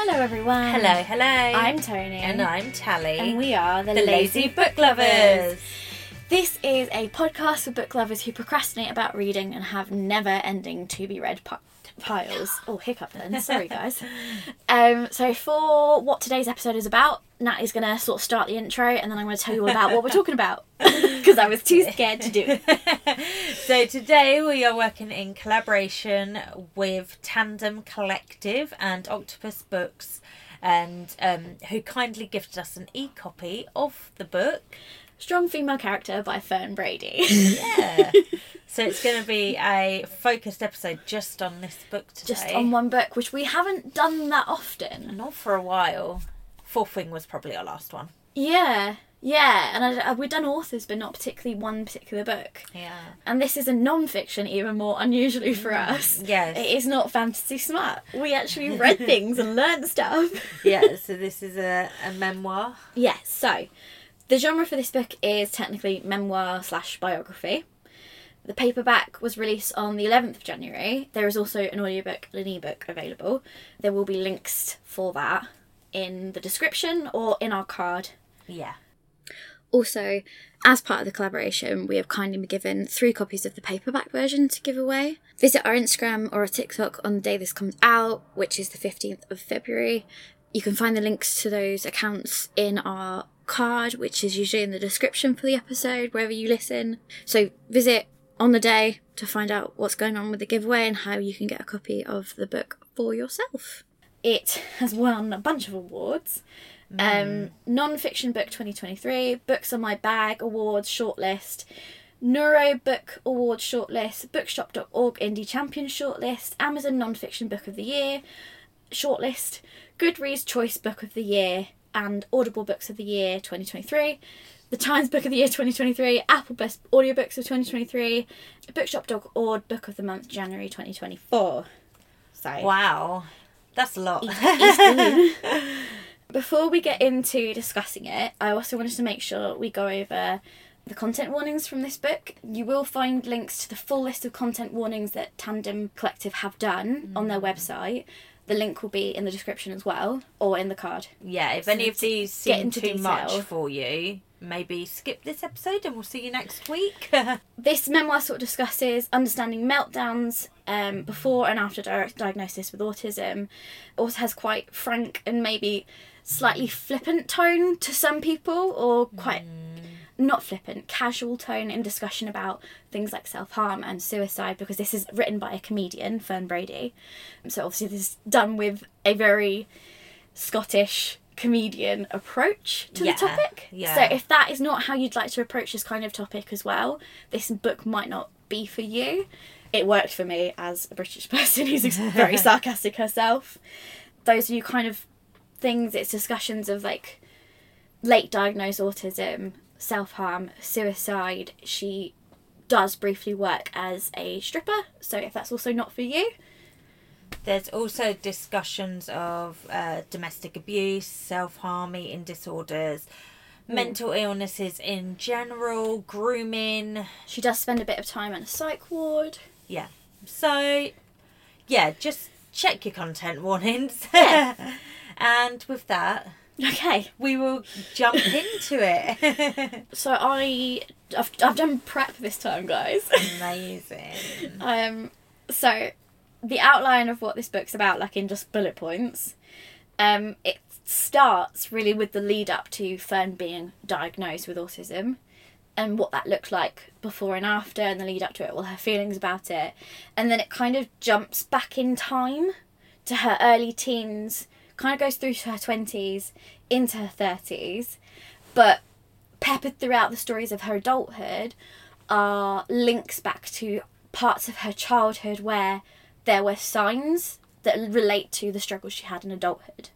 Hello, everyone. Hello, hello. I'm Tony. and I'm Tally. And we are the, the Lazy Book Lovers. This is a podcast for book lovers who procrastinate about reading and have never ending to be read pi- piles. Oh, hiccup then. Sorry, guys. Um, so, for what today's episode is about, Nat is going to sort of start the intro and then I'm going to tell you all about what we're talking about because I was too scared to do it. so today we are working in collaboration with Tandem Collective and Octopus Books, and um, who kindly gifted us an e-copy of the book. Strong Female Character by Fern Brady. Yeah. so it's going to be a focused episode just on this book today. Just on one book, which we haven't done that often. Not for a while. Fourth Wing was probably our last one. Yeah, yeah, and I, I, we've done authors, but not particularly one particular book. Yeah. And this is a non-fiction, even more unusually for mm, us. Yes. It is not fantasy smut. We actually read things and learned stuff. yeah, so this is a, a memoir. Yes, so the genre for this book is technically memoir slash biography. The paperback was released on the 11th of January. There is also an audiobook and an ebook available. There will be links for that in the description or in our card Yeah. Also, as part of the collaboration, we have kindly been given three copies of the paperback version to give away. Visit our Instagram or our TikTok on the day this comes out, which is the 15th of February. You can find the links to those accounts in our card, which is usually in the description for the episode, wherever you listen. So visit on the day to find out what's going on with the giveaway and how you can get a copy of the book for yourself. It has won a bunch of awards. Um, non-fiction book 2023, Books Are My Bag awards shortlist, Neuro Book Awards shortlist, Bookshop.org Indie Champion shortlist, Amazon Non-fiction Book of the Year shortlist, Goodreads Choice Book of the Year, and Audible Books of the Year 2023. The Times Book of the Year 2023, Apple Best Audiobooks of 2023, Bookshop.org Book of the Month January 2024. So Wow. That's a lot. Before we get into discussing it, I also wanted to make sure we go over the content warnings from this book. You will find links to the full list of content warnings that Tandem Collective have done on their website. The link will be in the description as well, or in the card. Yeah, if any of these get seem into too much for you, maybe skip this episode and we'll see you next week. This memoir sort of discusses understanding meltdowns um, before and after di- diagnosis with autism. It Also has quite frank and maybe slightly flippant tone to some people, or quite mm. not flippant, casual tone in discussion about things like self harm and suicide. Because this is written by a comedian, Fern Brady. So obviously this is done with a very Scottish comedian approach to Yeah, the topic. yeah. So if that is not how you'd like to approach this kind of topic as well, this book might not be for you. It worked for me as a British person who's very sarcastic herself. Those are you kind of things, it's discussions of like late diagnosed autism, self harm, suicide. She does briefly work as a stripper, so if that's also not for you, There's also discussions of uh, domestic abuse, self harm, eating disorders, mental illnesses in general, grooming. she does spend a bit of time in a psych ward. Yeah. So, yeah, just check your content warnings. Yeah. and with that, Okay, we will jump into it. so I I've, I've done prep this time, guys. Amazing. Um, so the outline of what this book's about, like in just bullet points, um, it starts really with the lead up to Fern being diagnosed with autism and what that looked like before and after, and the lead up to it, all her feelings about it, and then it kind of jumps back in time to her early teens, kind of goes through her twenties, into her thirties, but peppered throughout the stories of her adulthood are links back to parts of her childhood where there were signs that relate to the struggles she had in adulthood.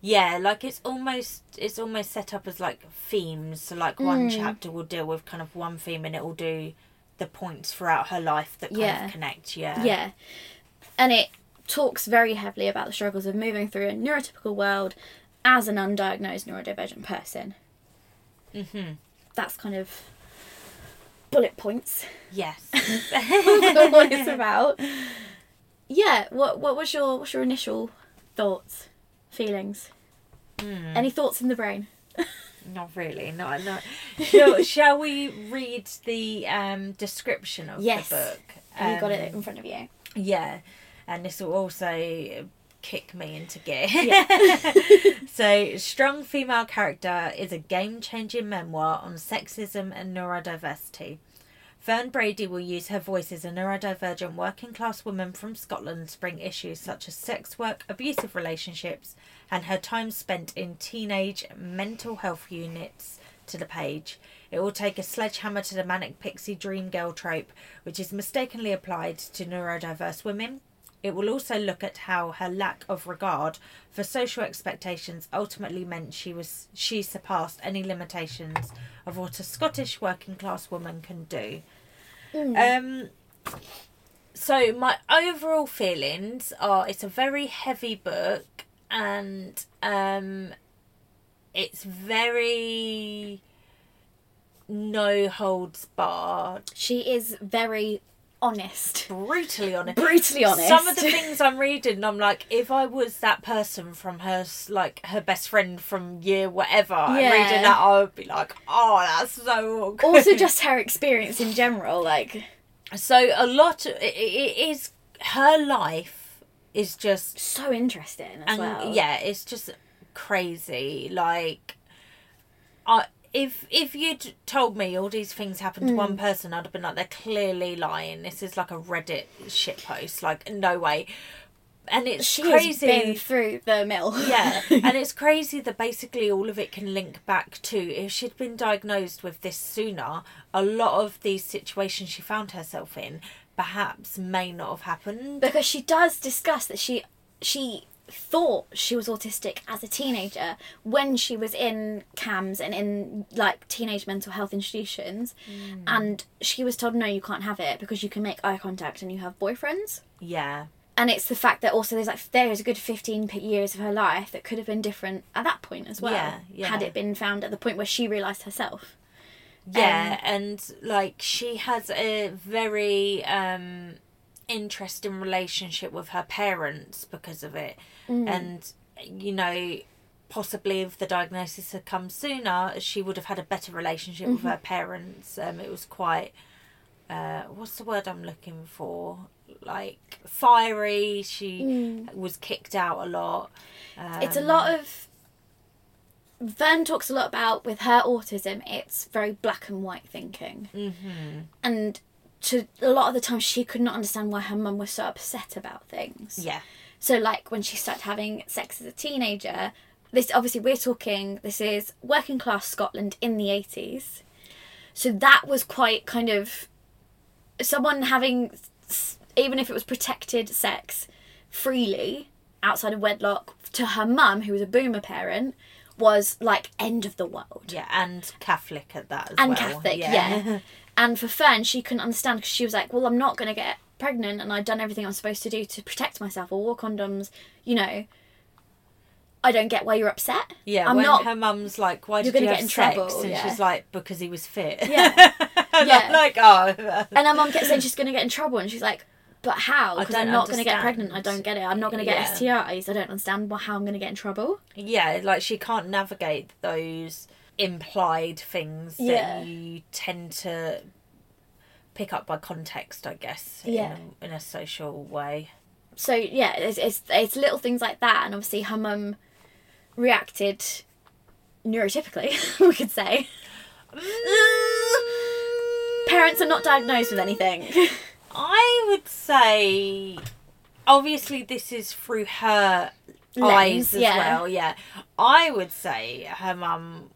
Yeah, like it's almost it's almost set up as like themes. So like one Mm. chapter will deal with kind of one theme and it will do the points throughout her life that kind Yeah. of connect. Yeah. Yeah. And it talks very heavily about the struggles of moving through a neurotypical world as an undiagnosed neurodivergent person. Mhm. That's kind of bullet points Yes. what it's about. Yeah, what what was your what's your initial thoughts, feelings, Hmm. any thoughts in the brain? Not really. Not. not. shall, shall we read the um, description of Yes. the book? Have you got Um, it in front of you? Yeah, and this will also kick me into gear. Yeah. so, Strong Female Character is a game changing memoir on sexism and neurodiversity. Fern Brady will use her voice as a neurodivergent working class woman from Scotland to bring issues such as sex work, abusive relationships, and her time spent in teenage mental health units to the page. It will take a sledgehammer to the manic pixie dream girl trope, which is mistakenly applied to neurodiverse women. It will also look at how her lack of regard for social expectations ultimately meant she was she surpassed any limitations of what a Scottish working class woman can do. Um so my overall feelings are it's a very heavy book and um it's very no holds barred She is very honest, brutally honest brutally honest. some of the things i'm reading i'm like if i was that person from her like her best friend from year whatever Yeah. reading that i would be like oh that's so awkward. also just her experience in general, like so a lot of, it, it is her life is just so interesting as and well. yeah it's just crazy like i if if you'd told me all these things happened to Mm. one person i'd have been like they're clearly lying. This is like a reddit shitpost. Like no way. And it's she crazy. has been through the mill. yeah. And it's crazy that basically all of it can link back to if she'd been diagnosed with this sooner a lot of these situations she found herself in perhaps may not have happened. Because she does discuss that she she thought she was autistic as a teenager when she was in CAMHS and in like teenage mental health institutions. And she was told no you can't have it because you can make eye contact and you have boyfriends. Yeah. And it's the fact that also there's like there is a good 15 years of her life that could have been different at that point as well Yeah, yeah. had it been found at the point where she realized herself. Yeah, and like she has a very um interesting relationship with her parents because of it. And you know, possibly if the diagnosis had come sooner, she would have had a better relationship with her parents. Um it was quite uh what's the word I'm looking for? Like fiery. She was kicked out a lot. Um, it's a lot of Fern talks a lot about with her autism it's very black and white thinking mhm. and to a lot of the time she could not understand why her mum was so upset about things Yeah. so like when she started having sex as a teenager this obviously we're talking this is working class scotland in the 80s so that was quite kind of someone having even if it was protected sex freely outside of wedlock to her mum who was a boomer parent was like end of the world Yeah, and Catholic at that as and well. Catholic, yeah. And for Fern, she couldn't understand because she was like, "Well, I'm not going to get pregnant, and I've done everything I'm supposed to do to protect myself or wore condoms. You know, I don't get why you're upset. Yeah, I'm when not. her mum's like, "Why You're did you have get in sex?" trouble, and yeah. she's like, "Because he was fit." Yeah. Yeah. Like, oh, and her mum kept saying she's going to get in trouble, and she's like, "But how? Because I'm don't going to get pregnant. I don't get it. I'm not going to get Yeah. STIs. I don't understand how I'm going to get in trouble." yeah, like she can't navigate those implied things Yeah. that you tend to pick up by context, I guess. Yeah. In a, in a social way. So yeah, it's, it's it's little things like that, and obviously her mum reacted neurotypically, we could say. Mm. Parents are not diagnosed with anything. I would say, obviously, this is through her Lens, eyes as yeah. well. Yeah, I would say her mum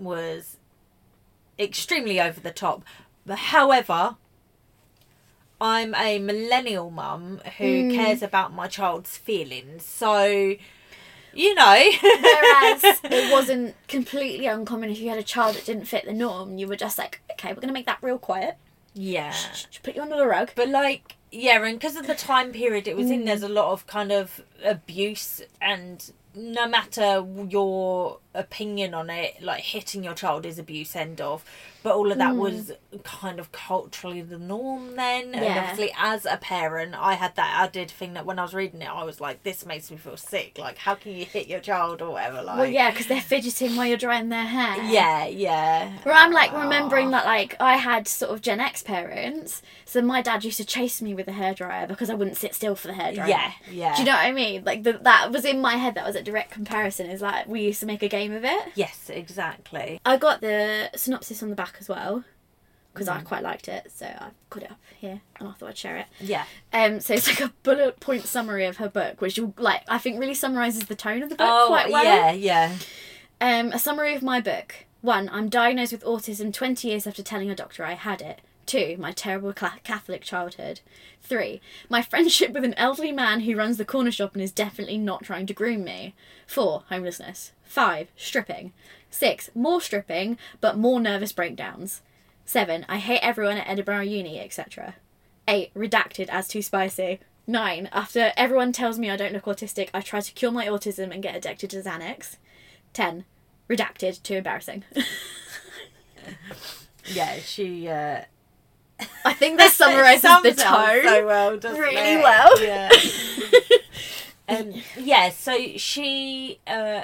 was extremely over the top. But however, I'm a millennial mum who Hmm. cares about my child's feelings, so you know. Whereas it wasn't completely uncommon if you had a child that didn't fit the norm, you were just like, okay, we're going to make that real quiet. yeah. Just put you under the rug. But like, yeah, and because of the time period it was in, Mm. there's a lot of kind of abuse, and no matter your opinion on it like hitting your child is abuse end of but all of that hmm. was kind of culturally the norm then and obviously as a parent i had that added thing that when i was reading it i was like this makes me feel sick like how can you hit your child or whatever like well, yeah, because they're fidgeting while you're drying their hair. yeah yeah Where I'm like remembering that like I had sort of Gen X parents, so my dad used to chase me with a hairdryer because I wouldn't sit still for the hairdryer. yeah yeah Do you know what I mean? Like the, that was in my head. That was a direct comparison. Is like we used to make a game of it. yes exactly I got the synopsis on the back as well because Mm. I quite liked it, so I put it up here and I thought I'd share it. yeah Um, so it's like a bullet point summary of her book, which like. I think really summarizes the tone of the book oh quite well. yeah yeah Um, a summary of my book. One, I'm diagnosed with autism 20 years after telling a doctor I had it. Two, my terrible Catholic childhood. Three, my friendship with an elderly man who runs the corner shop and is definitely not trying to groom me. Four, homelessness. Five, stripping. Six, more stripping, but more nervous breakdowns. Seven, I hate everyone at Edinburgh Uni, etc. Eight, redacted as too spicy. Nine, after everyone tells me I don't look autistic, I try to cure my autism and get addicted to Xanax. 10. Redacted, too embarrassing. yeah she uh I think that summarises the sums it up tone. so well, really it? well. Yeah. um, yeah. So she, uh,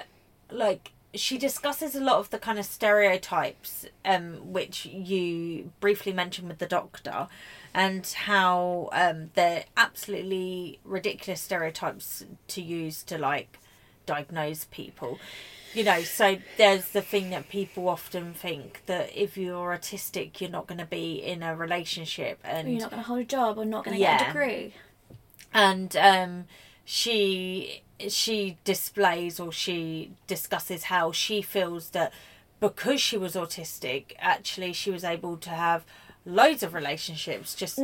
like, she discusses a lot of the kind of stereotypes, um, which you briefly mentioned with the doctor, and how um, they're absolutely ridiculous stereotypes to use to like diagnose people. You know, so there's the thing that people often think that if you're autistic, you're not going to be in a relationship, and You're not going to hold a job or not going to get a degree. and um, she she displays or she discusses how she feels that because she was autistic, actually she was able to have loads of relationships. Just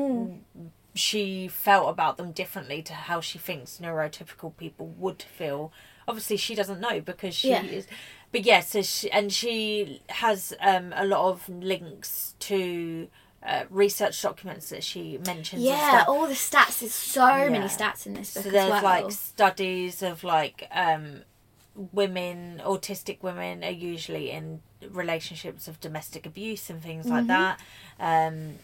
she felt about them differently to how she thinks neurotypical people would feel. Obviously, she doesn't know because she Yeah. is. But yes, so she, and she has um, a lot of links to uh, research documents that she mentions. Yeah, all the stats. There's so many stats in this book So there's well. like studies of like um, women, autistic women are usually in relationships of domestic abuse and things like that. Um,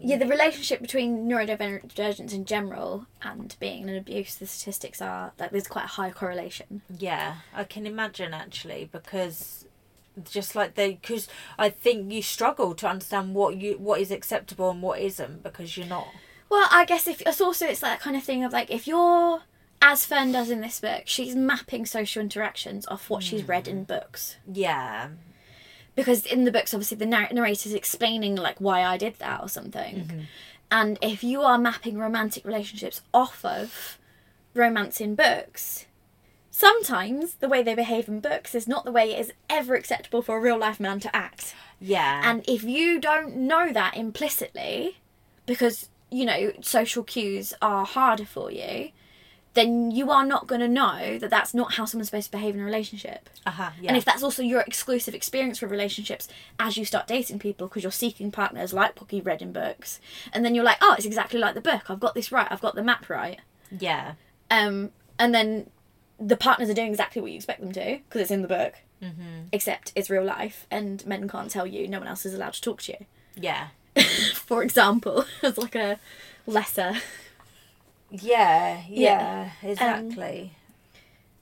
yeah, the relationship between neurodivergence in general and being in abuse, the statistics are like there's quite a high correlation. yeah, I can imagine actually because just like they because I think you struggle to understand what you what is acceptable and what isn't because you're not. Well, I guess if it's also it's that kind of thing of like if you're as Fern does in this book, she's mapping social interactions off what she's read in mm. books. Yeah, because in the books obviously the narr- narrator's explaining like why i did that or something. Mm-hmm. And if you are mapping romantic relationships off of romance in books sometimes the way they behave in books is not the way it is ever acceptable for a real life man to act. Yeah, and if you don't know that implicitly because you know social cues are harder for you then you are not going to know that that's not how someone's supposed to behave in a relationship uh-huh, yeah. and if that's also your exclusive experience with relationships as you start dating people because you're seeking partners like what you read in books, and then you're like, oh, it's exactly like the book. I've got this right. I've got the map right. yeah, Um, and then the partners are doing exactly what you expect them to because it's in the book, mm-hmm. except it's real life, and men can't tell you. No one else is allowed to talk to you. yeah. For example, as like a lesser. Yeah, Yeah. yeah, exactly.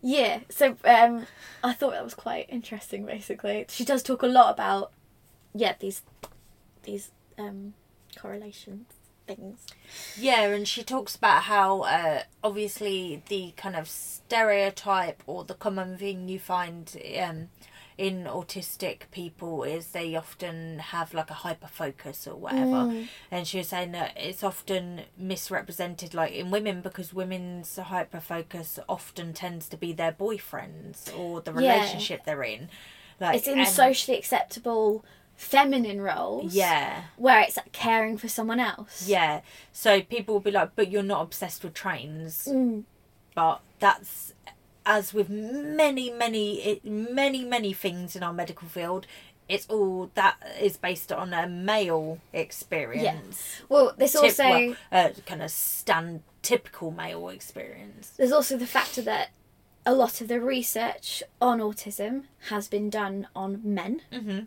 Yeah, so um, I thought that was quite interesting. Basically, she does talk a lot about yeah these these um, correlation things. Yeah, and she talks about how uh, obviously the kind of stereotype or the common thing you find um, in autistic people is they often have like a hyper focus or whatever. And she was saying that it's often misrepresented like in women because women's hyper focus often tends to be their boyfriends or the Yeah. relationship they're in. Like It's in and- socially acceptable feminine roles. Yeah. where it's like caring for someone else. Yeah. So people will be like, but you're not obsessed with trains. Mm. but that's as with many many many many things in our medical field it's all that is based on a male experience Well, there's Tip- also well, uh, kind of stand typical male experience there's also the factor that a lot of the research on autism has been done on men. Mm-hmm.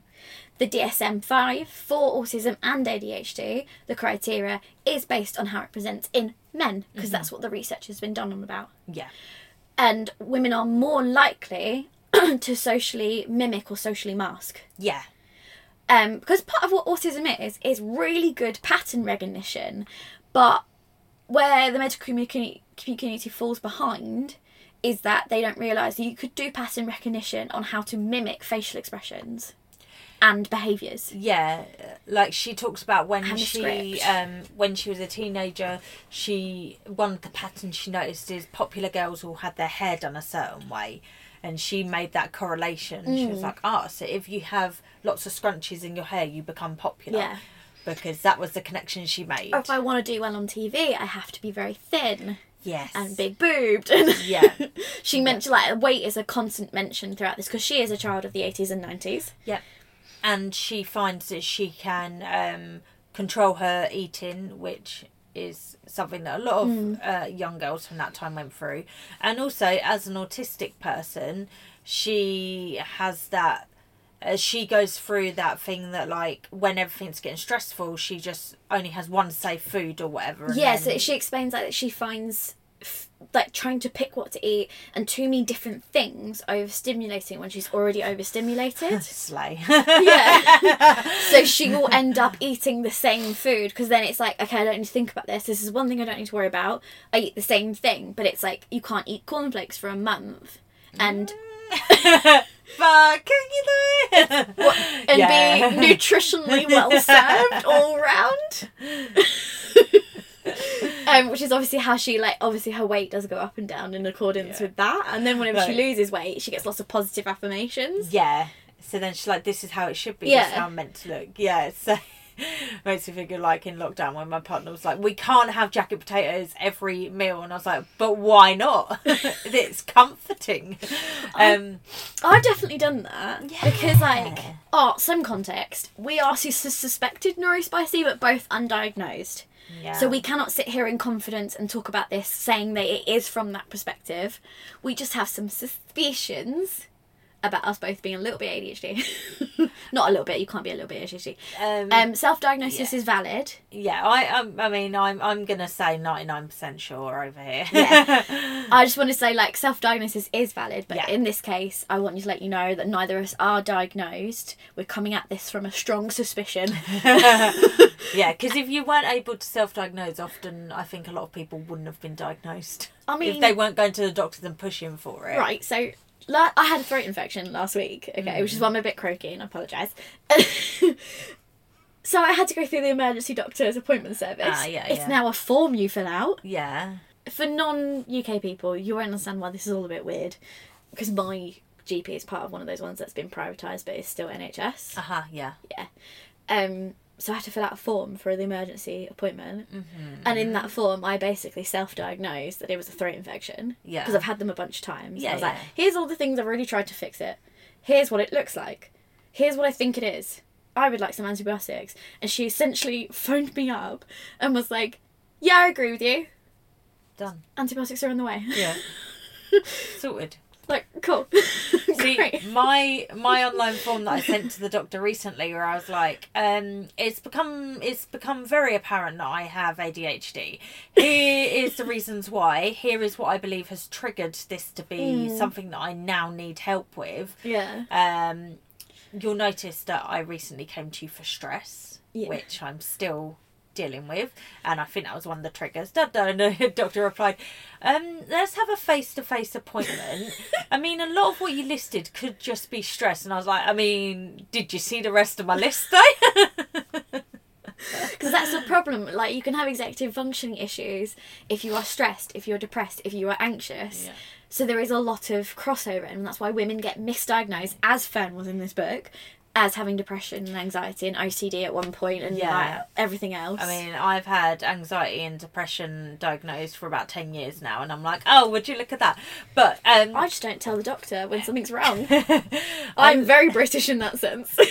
The DSM 5 for autism and ADHD, the criteria is based on how it presents in men, because that's what the research has been done on about. Yeah. And women are more likely to socially mimic or socially mask. Yeah. Um, because part of what autism is is really good pattern recognition, but where the medical community community falls behind is that they don't realise you could do pattern recognition on how to mimic facial expressions and behaviours. Yeah, like she talks about when And she um when she was a teenager, she one of the patterns she noticed is popular girls all had their hair done a certain way. And she made that correlation. She Mm. was like, ah, so if you have lots of scrunchies in your hair, you become popular. Yeah. Because that was the connection she made. Or if I want to do well on TV, I have to be very thin yes. and big boobed. And Yeah. she mentioned like weight is a constant mention throughout this because she is a child of the 80s and 90s. Yep. And she finds that she can um, control her eating, which is something that a lot of Hmm. uh, young girls from that time went through. And also, as an autistic person, she has that. Uh, she goes through that thing that, like, when everything's getting stressful, she just only has one safe food or whatever. Yeah, then- so she explains like that she finds like trying to pick what to eat and too many different things overstimulating when she's already overstimulated. Slay. yeah. so she will end up eating the same food because then it's like, okay, I don't need to think about this. This is one thing I don't need to worry about. I eat the same thing, but it's like you can't eat cornflakes for a month. And but can you it? and Yeah. be nutritionally well served all round. Um, which is obviously how she like obviously her weight does go up and down in accordance Yeah. with that, and then whenever she loses weight, she gets lots of positive affirmations. Yeah. So then she's like, this is how it should be. This is Yeah. how I'm meant to look. Yeah. So makes me of like in lockdown when my partner was like, we can't have jacket potatoes every meal. And I was like, but why not? it's comforting. Um, I've definitely done that yeah. because like Yeah. oh, some context, we are sus- suspected neurospicy but both undiagnosed. Yeah. So we cannot sit here in confidence and talk about this saying that it is from that perspective. We just have some suspicions about us both being a little bit ADHD. Not a little bit, you can't be a little bit ADHD. Um, Um, self-diagnosis yeah. is valid. yeah, I, um, I mean, I'm, I'm gonna say ninety nine percent sure over here. Yeah. I just want to say like self-diagnosis is valid, but Yeah. in this case, I want you to let you know that neither of us are diagnosed. We're coming at this from a strong suspicion. yeah, because if you weren't able to self diagnose, often I think a lot of people wouldn't have been diagnosed. I mean, if they weren't going to the doctors and pushing for it. Right, so la- I had a throat infection last week, okay, which is why I'm a bit croaky and I apologise. so I had to go through the emergency doctor's appointment service. Ah, yeah, it's yeah. now a form you fill out. Yeah. For non UK people, you won't understand why this is all a bit weird because my GP is part of one of those ones that's been privatised but is still NHS. Uh huh. Yeah. Yeah. Um, so I had to fill out a form for the emergency appointment. Mm-hmm. And in that form, I basically self diagnosed that it was a throat infection. Yeah. Because I've had them a bunch of times. Yeah, I was like, here's all the things I've really tried to fix it. Here's what it looks like. Here's what I think it is. I would like some antibiotics. And she essentially phoned me up and was like, yeah, I agree with you. Done. Antibiotics are on the way. Yeah. Sorted. Like, cool. See, my my online form that I sent to the doctor recently, where I was like, um, it's become it's become very apparent that I have ADHD. Here is the reasons why. Here is what I believe has triggered this to be Hmm. something that I now need help with. Yeah. Um, you'll notice that I recently came to you for stress, Yeah. which I'm still dealing with, and I think that was one of the triggers. Da, da, and the doctor replied, um, "Let's have a face-to-face appointment." I mean, a lot of what you listed could just be stress, and I was like, "I mean, did you see the rest of my list though?" Because that's the problem. Like, you can have executive functioning issues if you are stressed, if you're depressed, if you are anxious. Yeah. So there is a lot of crossover, and that's why women get misdiagnosed, as Fern was in this book, as having depression and anxiety and OCD at one point, and Yeah. like, everything else. I mean, I've had anxiety and depression diagnosed for about ten years now, and I'm like, "Oh, would you look at that?" But um, I just don't tell the doctor when something's wrong. I'm very British in that sense.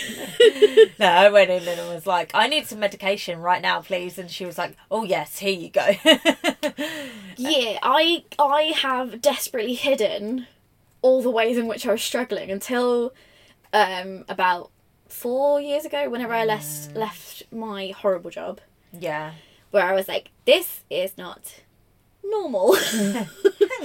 No, I went in and was like, I need some medication right now, please. And she was like, Oh, yes, here you go. yeah, I I have desperately hidden all the ways in which I was struggling until um, about four years ago, whenever I left left my horrible job, Yeah. where I was like, "This is not normal. Hang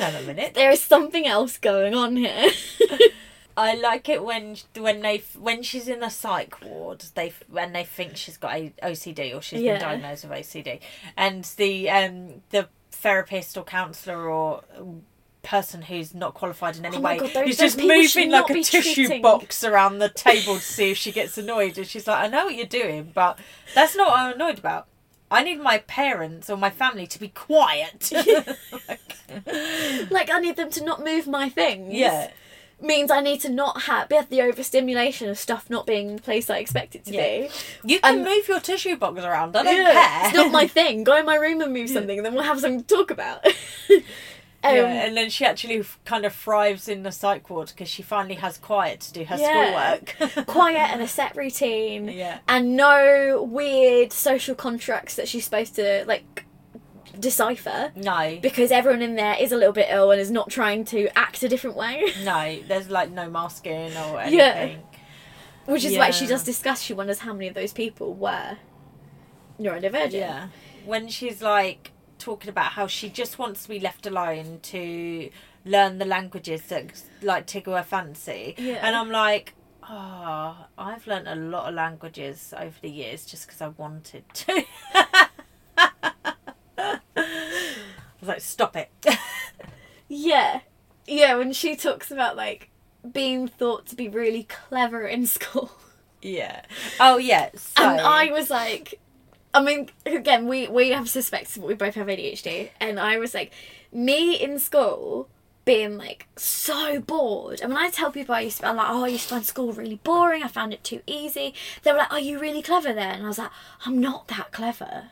on a minute. there is something else going on here." I like it when when they when she's in a psych ward they when they think she's got a OCD or she's Yeah. been diagnosed with OCD and the um the therapist or counselor or person who's not qualified in any Oh way God, those- who's those just moving like a tissue treating- box around the table to see if she gets annoyed and she's like I know what you're doing but that's not what I'm annoyed about I need my parents or my family to be quiet like I need them to not move my things. yeah Means I need to not have have the overstimulation of stuff not being in the place I expect it to Yeah. be. you can Um, move your tissue box around I don't Yeah, care It's not my thing. Go in my room and move something, and then we'll have something to talk about. Um, yeah, and then she actually f- kind of thrives in the psych ward because she finally has quiet to do her Yeah. schoolwork. quiet and a set routine. Yeah. And no weird social contracts that she's supposed to like decipher. No, Because everyone in there is a little bit ill and is not trying to act a different way. no, there's like no masking or anything. Yeah. Which is why she does discuss, she wonders how many of those people were neurodivergent. Yeah. When she's like talking about how she just wants to be left alone to learn the languages that like tickle her fancy. Yeah. And I'm like, oh, I've learnt a lot of languages over the years just because I wanted to. I was like, stop it. Yeah. Yeah, when she talks about like being thought to be really clever in school. yeah. Oh, yeah. So, And I was like, I mean, again, we we have suspected we both have ADHD, and I was like, me in school being like so bored. And when I tell people I used to, I'm like, oh, I used to find school really boring. I found it too easy. They were like, are you really clever there? And I was like, I'm not that clever.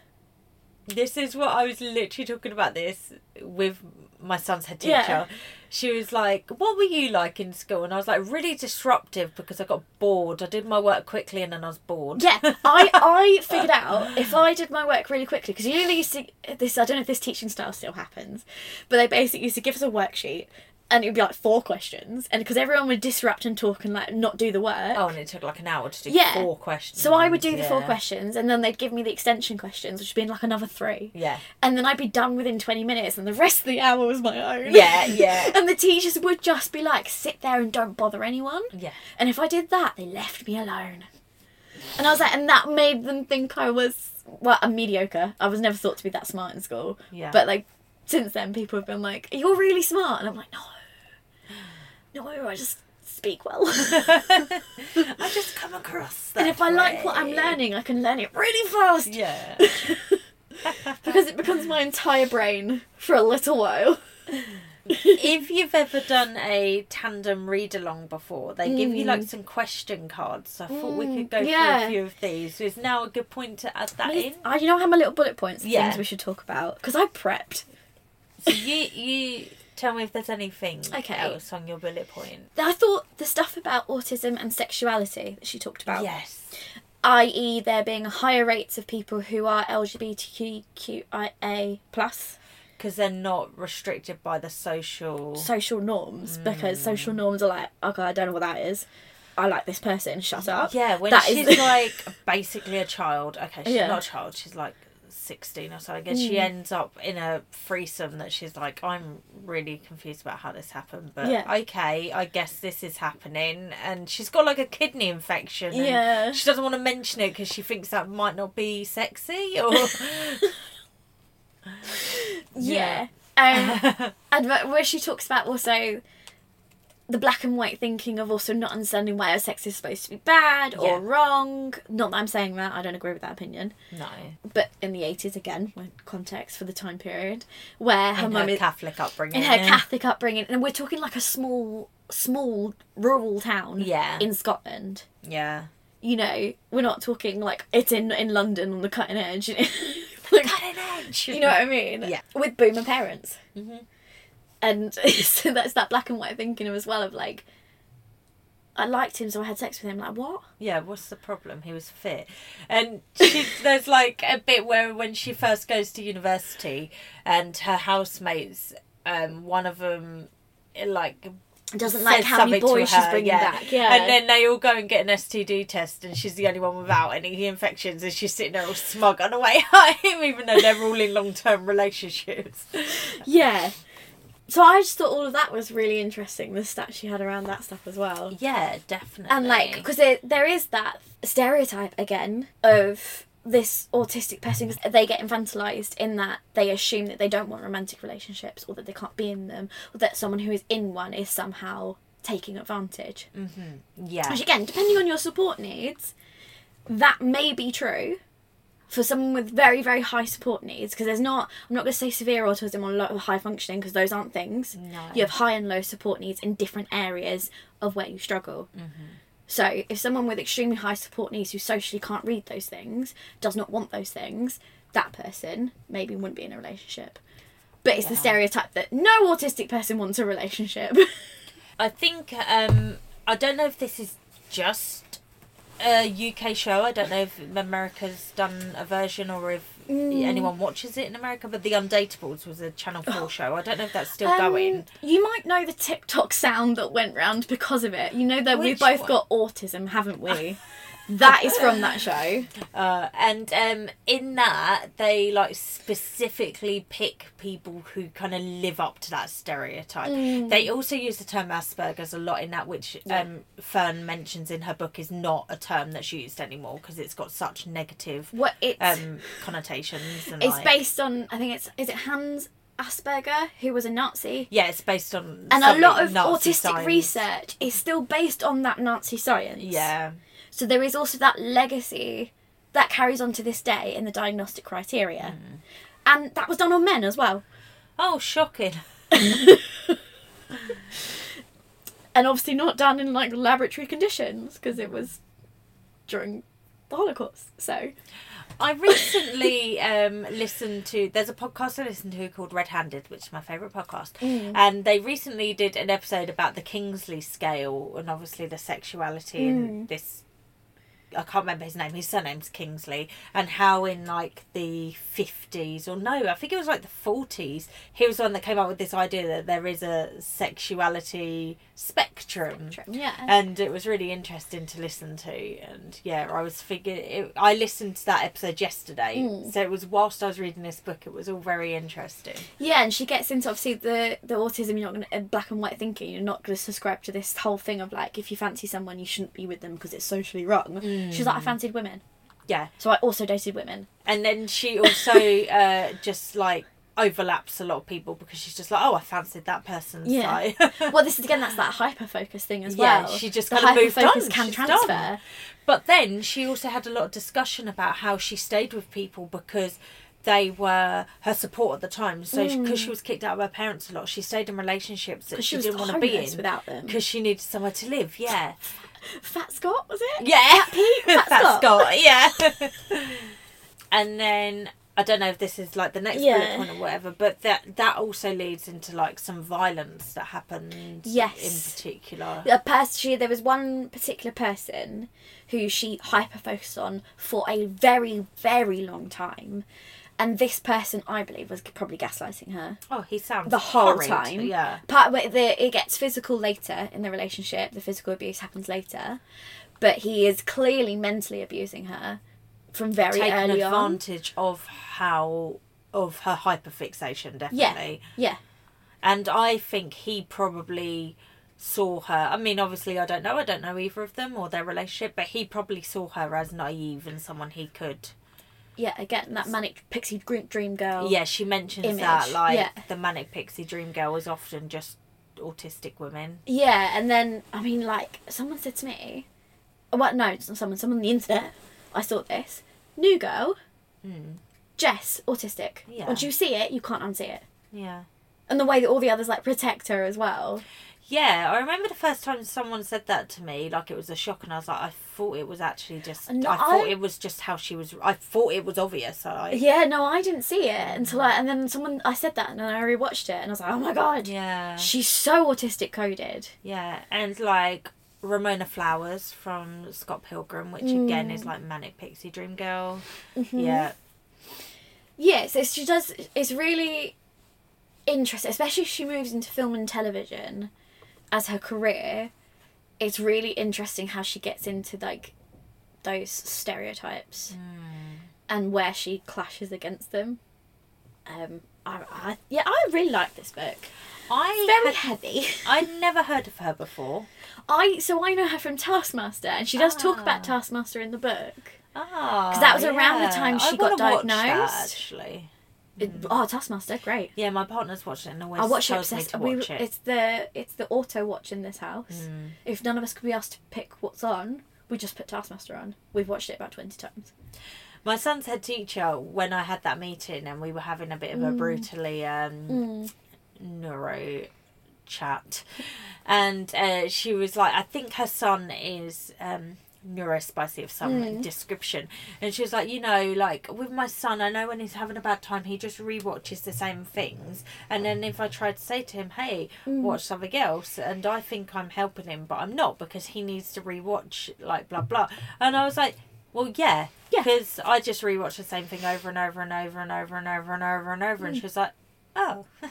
This is what I was literally talking about this with my son's head teacher. Yeah. She was like, What were you like in school? And I was like, Really disruptive because I got bored. I did my work quickly and then I was bored. Yeah, I I figured out if I did my work really quickly because you know used to this I don't know if this teaching style still happens, but they basically used to give us a worksheet and it would be like four questions and because everyone would disrupt and talk and like not do the work. Oh, and it took like an hour to do Yeah. four questions. So I would do the four questions and then they'd give me the extension questions, which would be like another three. Yeah. And then I'd be done within 20 minutes and the rest of the hour was my own. Yeah, yeah. and the teachers would just be like, sit there and don't bother anyone. Yeah. And if I did that, they left me alone. And I was like, and that made them think I was, well, I'm mediocre. I was never thought to be that smart in school. Yeah. But like, since then, people have been like, you're really smart. And I'm like, no. No, I just speak well. I just come across that and if I like what I'm learning, I can learn it really fast. Yeah. because it becomes my entire brain for a little while. if you've ever done a tandem read along before, they give you like Mm. some question cards. I thought we could go yeah. through a few of these. So is now a good point to add that in? I, you know, I have my little bullet points Yeah. things we should talk about because I prepped. So you you tell me if there's anything Okay. else on your bullet point. I thought the stuff about autism and sexuality that she talked about, Yes. i.e., there being higher rates of people who are LGBTQIA plus Because they're not restricted by the social. social norms because Mm. social norms are like, okay, I don't know what that is. I like this person. Shut up. yeah, when That she's is- like basically a child. Okay, she's Yeah. not a child. She's like sixteen or so. I guess she Mm. ends up in a threesome that she's like, I'm really confused about how this happened, but Yeah. okay, I guess this is happening. And she's got like a kidney infection. and Yeah. She doesn't want to mention it because she thinks that might not be sexy or. Yeah. Um, and wh- where she talks about also the black and white thinking of also not understanding why sex is supposed to be bad or Yeah. wrong. Not that I'm saying that, I don't agree with that opinion. no. But in the 80s, again, context for the time period, where her In mum her is Catholic upbringing. in her. Catholic upbringing, and we're talking like a small, small rural town Yeah. in Scotland. Yeah. You know, we're not talking like it's in in London on the cutting edge. You know, Cutting edge. you know what I mean? Yeah. With boomer parents. hmm And so that's that black and white thinking as well of like, I liked him, so I had sex with him. Like, what? Yeah, what's the problem? He was fit. And she, there's like a bit where when she first goes to university and her housemates, um, one of them, like, doesn't like how many boys she's bringing yeah. back. Yeah. And then they all go and get an STD test, and she's the only one without any infections, and she's sitting there all smug on the way home, even though they're all in long term relationships. yeah. So I just thought all of that was really interesting. The stats she had around that stuff as well. Yeah, definitely. and like because there, there is that stereotype again of this autistic person because they get infantilized in that they assume that they don't want romantic relationships or that they can't be in them or that someone who is in one is somehow taking advantage mm-hmm. yeah, which again depending on your support needs that may be true for someone with very very high support needs because there's not i'm not going to say severe autism or low, high functioning because those aren't things. No. you have high and low support needs in different areas of where you struggle. So if someone with extremely high support needs who socially can't read those things does not want those things that person maybe wouldn't be in a relationship. But it's the stereotype that no autistic person wants a relationship. I think um, I don't know if this is just a UK show. I don't know if America's done a version or if Mm. anyone watches it in America. But The Undateables was a Channel Four show. I don't know if that's still Um, going. You might know the TikTok sound that went round because of it. You know that we've both one? got autism, haven't we? that is from that show. Uh, and um, in that, they like specifically pick people who kind of live up to that stereotype. Mm. They also use the term Asperger's a lot in that, which um, Fern mentions in her book is not a term that's used anymore because it's got such negative What it's um, connotations. And it's like, based on. I think it's is it Hans Asperger who was a Nazi. Yeah, it's based on And a lot of Nazi autistic science. research is still based on that Nazi science. Yeah, So there is also that legacy that carries on to this day in the diagnostic criteria. Mm. And that was done on men as well. oh, shocking. And obviously not done in like laboratory conditions because it was during the Holocaust. So I recently um, listened to. There's a podcast I listened to called Red Handed, which is my favourite podcast, Mm. and they recently did an episode about the Kinsey scale and obviously the sexuality Mm. in this. I can't remember his name. His surname's Kinsey, and how in like the fifties or no, I think it was like the forties. He was the one that came up with this idea that there is a sexuality spectrum. yeah. and it was really interesting to listen to and yeah i was figuring i listened to that episode yesterday Mm. so it was whilst i was reading this book it was all very interesting Yeah, and she gets into obviously the the autism. You're not going to black and white thinking. You're not going to subscribe to this whole thing of like if you fancy someone, you shouldn't be with them because it's socially wrong. She's like, I fancied women, yeah so I also dated women. and then she also uh just like overlaps a lot of people because she's just like oh i fancied that person. Yeah. side well, this is again that's that hyper focus thing as Yeah, well. she just the kinda moved hyper-focus on, can she's transfer. done. But then she also had a lot of discussion about how she stayed with people because they were her support at the time. So because she was kicked out of her parents a lot, she stayed in relationships that she, Mm. she, didn't want to be in without them. because she needed somewhere to live. Yeah, Fat Scott was it? yeah, Pete? Fat Fat Scott? Scott, yeah. and then I don't know if this is like the next Yeah. bullet point or whatever, but that that also leads into like some violence that happened. Yes. in particular. a person she there was one particular person who she hyper focused on for a very very long time and this person i believe was probably gaslighting her Oh, he sounds the whole horrid, time Yeah. part it the, it gets physical later in the relationship the physical abuse happens later but he is clearly mentally abusing her from very taken early on advantage of how of her hyperfixation definitely yeah Yeah. and i think he probably saw her i mean obviously i don't know i don't know either of them or their relationship but he probably saw her as naive and someone he could yeah again that manic pixie dream, dream girl yeah she mentions Image, that like yeah. the manic pixie dream girl is often just autistic women Yeah, and then I mean, like someone said to me, well, no, it's someone, someone on the internet. I saw this new girl, Hmm. Jess, autistic. Yeah. Once you see it, you can't unsee it, yeah and the way that all the others like protect her as well. yeah i remember the first time someone said that to me like it was a shock and i was like i thought it was actually just No, i thought I- it was just how she was i thought it was obvious I, Yeah, no, I didn't see it until I, and then someone I said that, and then I rewatched it, and I was like, oh my god, yeah she's so autistic coded. Yeah, and like Ramona Flowers from Scott Pilgrim, which again is mm. like Manic Pixie Dream Girl. Mm-hmm. Yeah, Yeah, so she does. It's really interesting, especially if she moves into film and television, as her career, it's really interesting how she gets into like those stereotypes hmm. and where she clashes against them. Um, I, I yeah, I really like this book. I Very had, heavy. I'd never heard of her before. I so I know her from Taskmaster, and she does talk Ah. about Taskmaster in the book. Ah, because that was around the time she I got watch diagnosed. That, actually, It- oh, Taskmaster, great. yeah, my partner's watched it and always I watch it tells me obsessed. to We, it. it's the it's the auto watch in this house. Mm. If none of us could be asked to pick what's on, we just put Taskmaster on. We've watched it about twenty times. My son's head teacher, when I had that meeting and we were having a bit of a Mm. brutally um, neuro chat, and uh, she was like, I think her son is um, neurospicy of some Mm. description, and she was like, you know, like with my son, I know when he's having a bad time, he just rewatches the same things, and then if I try to say to him, hey, Mm. watch something else, and I think I'm helping him, but I'm not because he needs to rewatch like blah blah, and I was like. Well, yeah, Yeah. because I just rewatch the same thing over and over and over and over and over and over and over, Mm. and she was like, "Oh,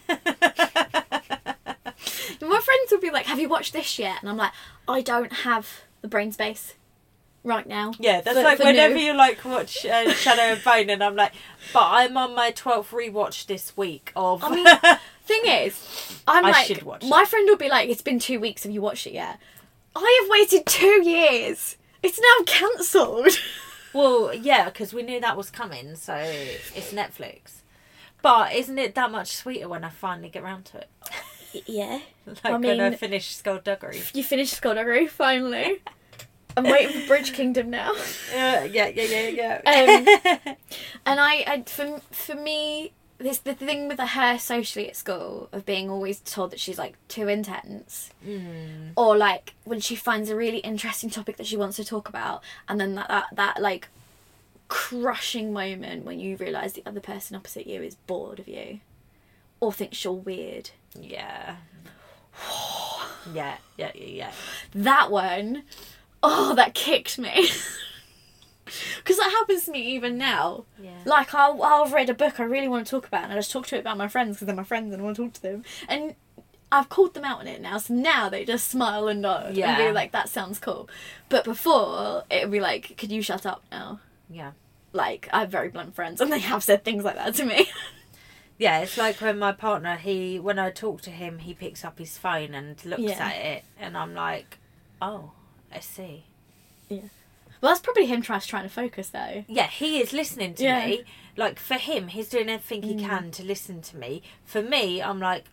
My friends would be like, "Have you watched this yet?" And I'm like, "I don't have the brain space right now." yeah." That's For- like for whenever new. you like watch uh, Shadow and Bone, and I'm like, "But I'm on my twelfth rewatch this week of." I mean, thing is, I'm I like, should watch my friend will be like, "It's been two weeks. Have you watched it yet?" I have waited two years. It's now cancelled. well, yeah, because we knew that was coming, so it's Netflix. But isn't it that much sweeter when I finally get round to it? yeah. Like I when I mean- finish Skulduggery. You finished Skulduggery finally. I'm waiting for Bridge Kingdom now. Uh, yeah, yeah, yeah, yeah. Um, And I, I for for me, this the thing with her socially at school of being always told that she's like too intense, Mm. or like when she finds a really interesting topic that she wants to talk about, and then that that, that like crushing moment when you realise the other person opposite you is bored of you, or thinks you're weird. Yeah. yeah, yeah, yeah, yeah. That one, oh, that kicked me. Because that happens to me even now. Yeah. Like I'll I'll read a book I really want to talk about, and I just talk to it about my friends because they're my friends and I want to talk to them. And I've called them out on it now, so now they just smile and nod and Yeah. be like, "That sounds cool." But before it would be like, "Could you shut up now?" Yeah. Like I have very blunt friends, and they have said things like that to me. Yeah, it's like when my partner, he when I talk to him, he picks up his phone and looks Yeah. at it, and I'm like, oh, I see. Yeah. Well, that's probably him trying trying to focus though. Yeah, he is listening to Yeah. me. Like for him, he's doing everything he Mm. can to listen to me. For me, I'm like,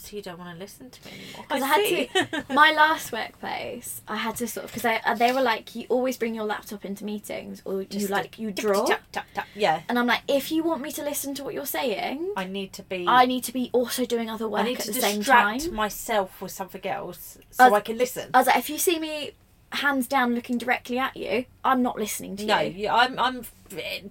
so you don't want to listen to me anymore? 'Cause I had see. My last workplace, I had to sort of because they uh, they were like, "You always bring your laptop into meetings, or you Just like you draw." Tap, tap, tap. Yeah, And I'm like, if you want me to listen to what you're saying, I need to be. I need to be also doing other work I need at to the same time. myself with something else so I can listen. I was like, if you see me hands down looking directly at you, I'm not listening to no, you. you, I'm I'm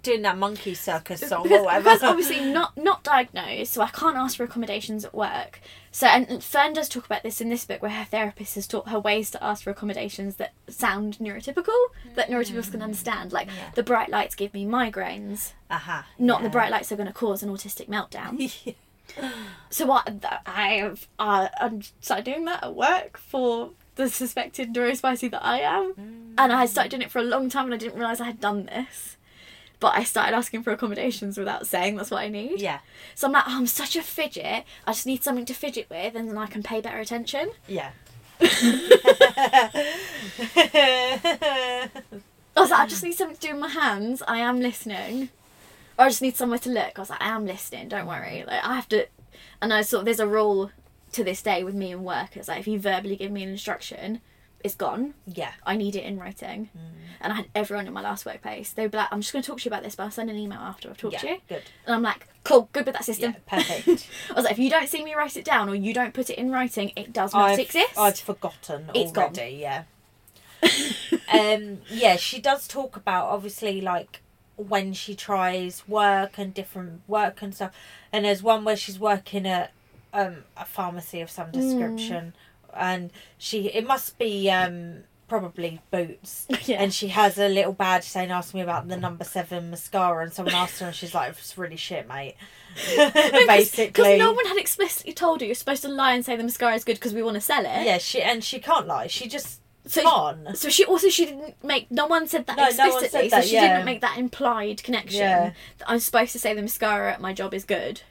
doing that monkey circus song Because, or whatever. because obviously not not diagnosed, so I can't ask for accommodations at work. So and Fern does talk about this in this book, where her therapist has taught her ways to ask for accommodations that sound neurotypical, that neurotypicals can understand. Like Mm. Yeah. the bright lights give me migraines, Aha. not the bright lights are going to cause an autistic meltdown. Yeah. So I, I have, uh, I'm started doing that at work for the suspected neurospicy that I am, mm. and I had started doing it for a long time, and I didn't realize I had done this. But I started asking for accommodations without saying that's what I need. Yeah. So I'm like, oh, I'm such a fidget. I just need something to fidget with, and then I can pay better attention. Yeah. I was like, I just need something to do with my hands. I am listening. Or I just need somewhere to look. I was like, I am listening. Don't worry. Like I have to. And I sort of there's a rule to this day with me and work. It's like if you verbally give me an instruction, it's gone. yeah. I need it in writing. And I had everyone in my last workplace. They'd be like, I'm just going to talk to you about this, but I'll send an email after I've talked Yeah. to you. Good. And I'm like, cool, good with that system Yeah. Perfect. I was like, if you don't see me write it down or you don't put it in writing, it does not I've, exist. I've forgotten It's gone. Yeah. um. Yeah. She does talk about obviously like when she tries work and different work and stuff. And there's one where she's working at um a pharmacy of some description, and she it must be um probably Boots. Yeah. And she has a little badge saying, "Ask me about the number seven mascara," and someone asked her, and she's like, "It's really shit, mate." Basically, Because no one had explicitly told her you're supposed to lie and say the mascara is good because we want to sell it. yeah, she and she can't lie. She just So- can't. So she also she didn't make no one said that No, no one said that, so she yeah. didn't make that implied connection Yeah. that I'm supposed to say the mascara at my job is good.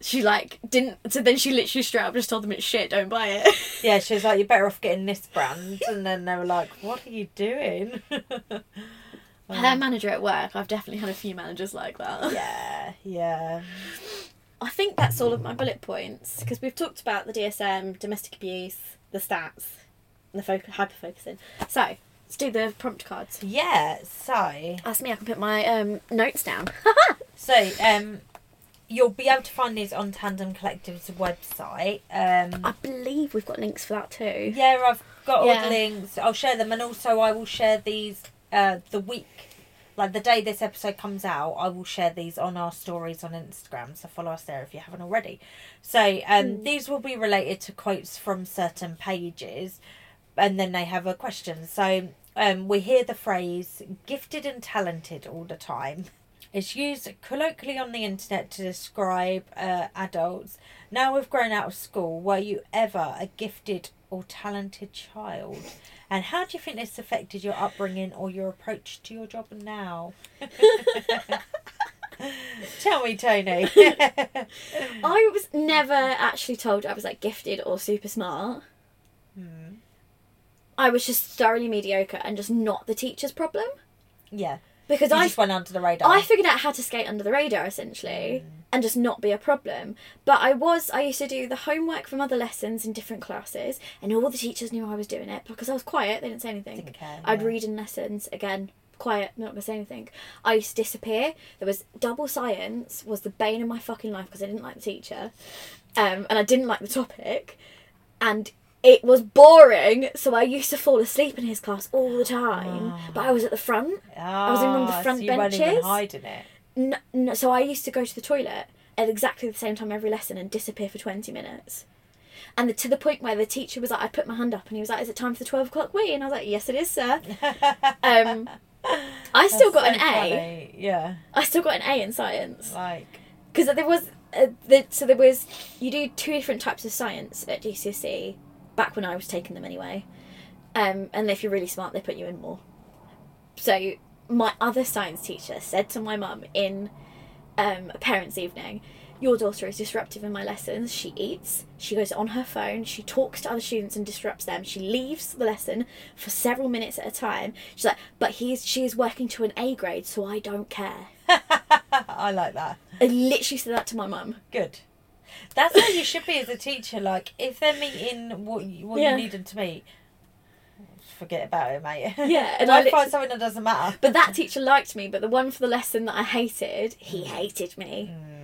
She like didn't. So then she literally straight up just told them it's shit. Don't buy it. Yeah, she was like, "You're better off getting this brand," and then they were like, "What are you doing?" Her manager at work. I've definitely had a few managers like that. yeah, yeah. I think that's all of my bullet points because we've talked about the DSM, domestic abuse, the stats, and the foc- hyper focusing. So let's do the prompt cards. Yeah, so Ask me. I can put my um, notes down. so um you'll be able to find these on Tandem Collective's website. Um I believe we've got links for that too. yeah, I've got all Yeah. the links. I'll share them and also I will share these uh the week like the day this episode comes out, I will share these on our stories on Instagram. So follow us there if you haven't already. So um these will be related to quotes from certain pages and then they have a question. So um, we hear the phrase gifted and talented all the time. It's used colloquially on the internet to describe uh, adults. Now we've grown out of school, were you ever a gifted or talented child? And how do you think this affected your upbringing or your approach to your job now? Tell me, Tony. I was never actually told I was like gifted or super smart. Hmm. I was just thoroughly mediocre and just not the teacher's problem yeah, because you I just went under the radar. I figured out how to skate under the radar essentially and just not be a problem. But I was I used to do the homework from other lessons in different classes and all the teachers knew I was doing it because I was quiet, they didn't say anything. Didn't care, I'd yeah. read in lessons again, quiet, not gonna say anything. I used to disappear. There was double science was the bane of my fucking life because I didn't like the teacher. Um, and I didn't like the topic. And it was boring, so I used to fall asleep in his class all the time. But I was at the front. I was in one of the Ah, front so you weren't even hiding it. No, no, so I used to go to the toilet at exactly the same time every lesson and disappear for 20 minutes. And the, to the point where the teacher was like, I put my hand up and he was like, Is it time for the 12 o'clock wee? And I was like, Yes, it is, sir. Um, I still got That's an so A. Yeah, I still got an A in science. like Because there was, uh, the, so there was, you do two different types of science at GCSE, back when I was taking them anyway. Um, and if you're really smart, they put you in more. So my other science teacher said to my mum in um, a parents' evening, "Your daughter is disruptive in my lessons. She eats. She goes on her phone. She talks to other students and disrupts them. She leaves the lesson for several minutes at a time. She's like, but he's she is working to an A grade, so I don't care." I like that. I literally said that to my mum. Good. That's how you should be as a teacher. Like, if they're meeting what you, what Yeah. you need them to meet, forget about it, mate. Yeah, and I find something that doesn't matter? But that teacher liked me, but the one for the lesson that I hated, he mm. hated me. Mm.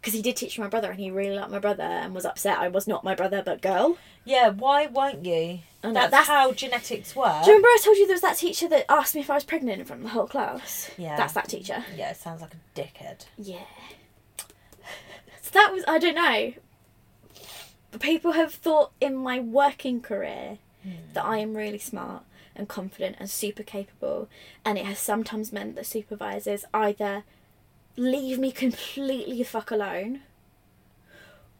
Because he did teach my brother and he really liked my brother and was upset I was not my brother but girl. Yeah, why won't you? Know, That's, that's- how genetics work. Do you remember I told you there was that teacher that asked me if I was pregnant in front of the whole class? Yeah. That's that teacher. Yeah, it sounds like a dickhead. Yeah. That was, I don't know. People have thought in my working career that I am really smart and confident and super capable. And it has sometimes meant that supervisors either leave me completely the fuck alone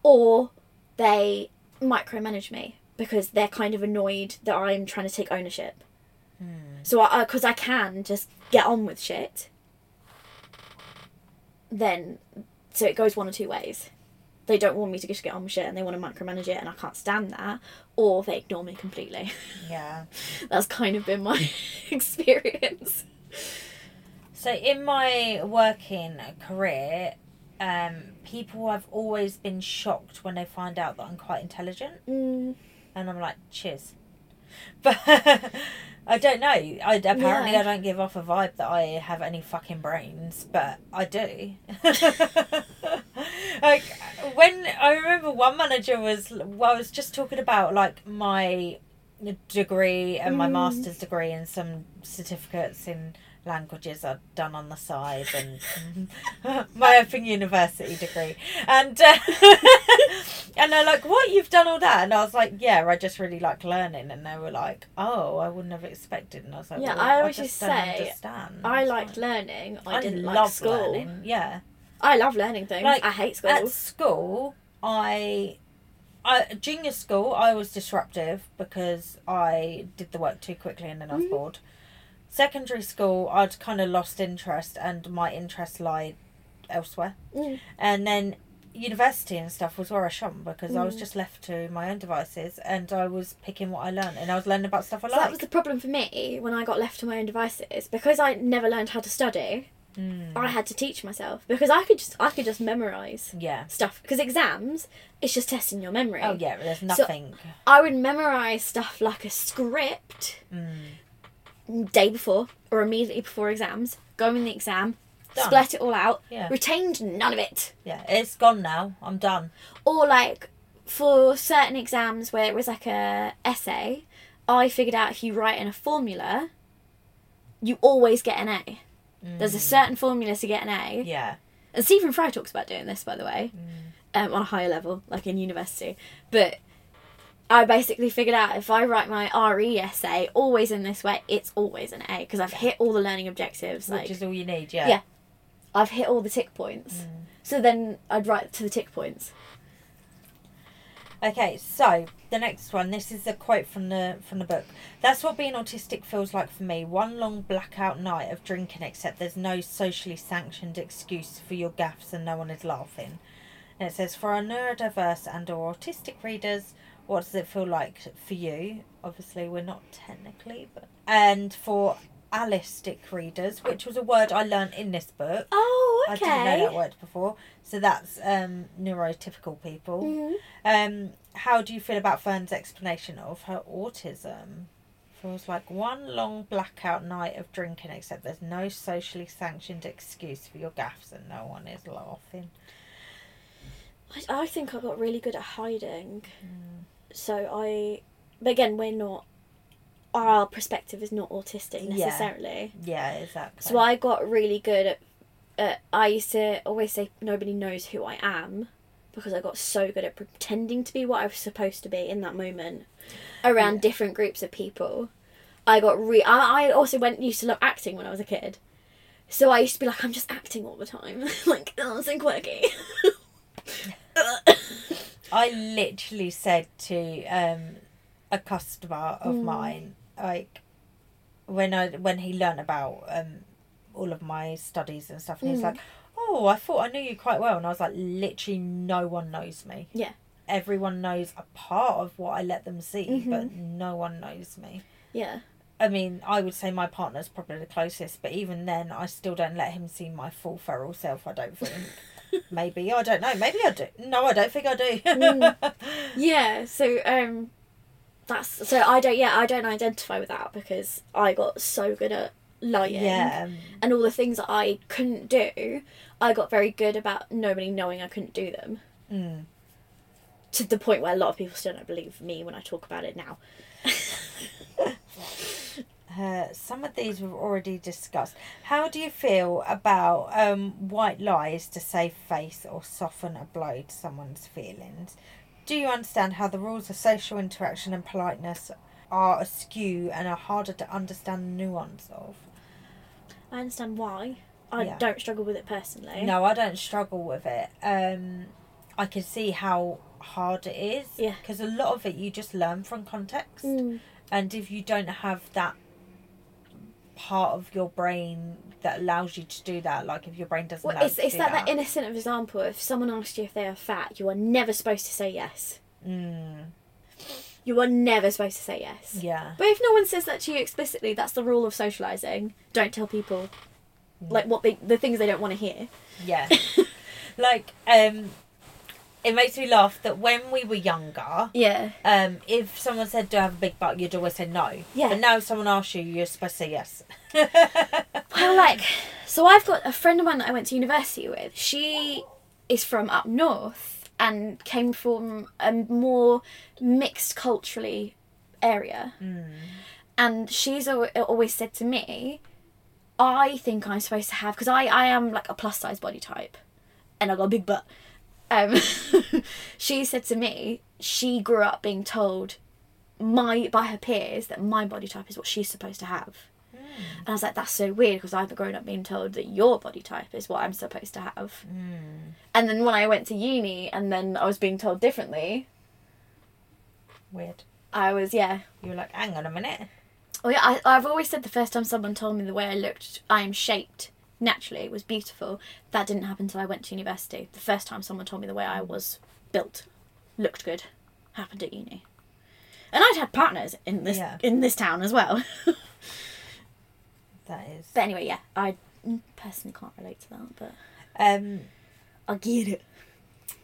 or they micromanage me because they're kind of annoyed that I'm trying to take ownership. Hmm. So, I uh, because I can just get on with shit, then so it goes one or two ways. They don't want me to just get on with shit and they want to micromanage it, and I can't stand that, or they ignore me completely. Yeah. That's kind of been my experience. So in my working career, um, people have always been shocked when they find out that I'm quite intelligent, Mm, and I'm like, cheers. But I don't know. I apparently Yeah. I don't give off a vibe that I have any fucking brains, but I do. like when I remember one manager was, well, I was just talking about like my degree and my Mm. master's degree and some certificates in languages are done on the side and my open university degree and uh, and they're like what you've done all that and i was like yeah i just really like learning and they were like oh i wouldn't have expected and i was like Yeah, well, I always just just say, understand. I liked learning. I, I didn't love like school. learning yeah I love learning things. Like, I hate school. at school i I, junior school, I was disruptive because I did the work too quickly and then I was Mhm. bored. Secondary school, I'd kind of lost interest and my interest lied elsewhere. Mm. And then university and stuff was where I shone because I was Mm. just left to my own devices and I was picking what I learned and I was learning about stuff I So that was the problem for me when I got left to my own devices because I never learned how to study. Mm. I had to teach myself because I could just I could just memorize Yeah. stuff because exams it's just testing your memory. Oh yeah, there's nothing. I would memorize stuff like a script Mm. Day before or immediately before exams. Go in the exam, Done. split it all out, Yeah. retained none of it. Yeah, it's gone now. I'm done. Or like for certain exams where it was like a essay, I figured out if you write in a formula, you always get an A. There's a certain formula to get an A. Mm. Yeah. And Stephen Fry talks about doing this, by the way, Mm. um, on a higher level, like in university. But I basically figured out if I write my RE essay always in this way, it's always an A because I've hit all the learning objectives. Which Like is all you need, yeah. Yeah. I've hit all the tick points. Mm. So then I'd write to the tick points. Okay, so the next one. This is a quote from the from the book. That's what being autistic feels like for me. One long blackout night of drinking, except there's no socially sanctioned excuse for your gaffes and no one is laughing. And it says, for our neurodiverse and or autistic readers, what does it feel like for you? Obviously, we're not technically, but and for allistic readers, which was a word I learned in this book. Oh, okay. I didn't know that word before. So that's um, neurotypical people. Mhm. Um, how do you feel about Fern's explanation of her autism? Feels like one long blackout night of drinking, except there's no socially sanctioned excuse for your gaffes and no one is laughing. I, I think I got really good at hiding. Mm. So I. But again, we're not. Our perspective is not autistic Yeah. necessarily. Yeah, exactly. So I got really good at. at I used to always say nobody knows who I am because I got so good at pretending to be what I was supposed to be in that moment around different groups of people. I got re. I, I also went used to love acting when I was a kid. So I used to be like, I'm just acting all the time. like, oh, so quirky. I literally said to um, a customer of Mm. mine, like when I when he learned about um, all of my studies and stuff, and he's Mm. like, "Oh, I thought I knew you quite well," and I was like, "Literally, no one knows me. Yeah. everyone knows a part of what I let them see, Mhm. but no one knows me." yeah. I mean, I would say my partner's probably the closest, but even then, I still don't let him see my full feral self. I don't think. Maybe I don't know. Maybe I do. No, I don't think I do. Mm. Yeah, so um that's so I don't yeah, I don't identify with that because I got so good at lying yeah. and all the things that I couldn't do, I got very good about nobody knowing I couldn't do them. Mm. To the point where a lot of people still don't believe me when I talk about it now. Uh, some of these we've already discussed. How do you feel about um, white lies to save face or soften a blow to someone's feelings? Do you understand how the rules of social interaction and politeness are askew and are harder to understand the nuance of? I understand why. I Yeah. don't struggle with it personally. No, I don't struggle with it. Um, I can see how hard it is. Yeah. Because a lot of it you just learn from context. Mm, and if you don't have that part of your brain that allows you to do that like if your brain doesn't Well, allow it's, you to it's do that, that, innocent example. If someone asks you if they are fat, you are never supposed to say yes. mm, You are never supposed to say yes. yeah But if no one says that to you explicitly, that's the rule of socializing. Don't tell people like what they the things they don't want to hear. yeah like um it makes me laugh that when we were younger Yeah. um if someone said do I have a big butt you'd always say no Yeah. but now if someone asks you you're supposed to say yes Well, like, so I've got a friend of mine that I went to university with. She is from up north and came from a more mixed culturally area. mm. And she's always said to me, I think I'm supposed to have because I I am like a plus size body type, and I got a big butt. Um, she said to me she grew up being told my by her peers that my body type is what she's supposed to have. And I was like, that's so weird because I've grown up being told that your body type is what I'm supposed to have. And then when I went to uni and then I was being told differently, Weird. I was, yeah. You were like, hang on a minute. Oh, yeah, I, I've always said the first time someone told me the way I looked, I am shaped naturally, it was beautiful. That didn't happen until I went to university. The first time someone told me the way I was built, looked good, happened at uni. And I'd had partners in this Yeah. in this town as well. That is. but anyway, yeah, I personally can't relate to that, but Um, I get it.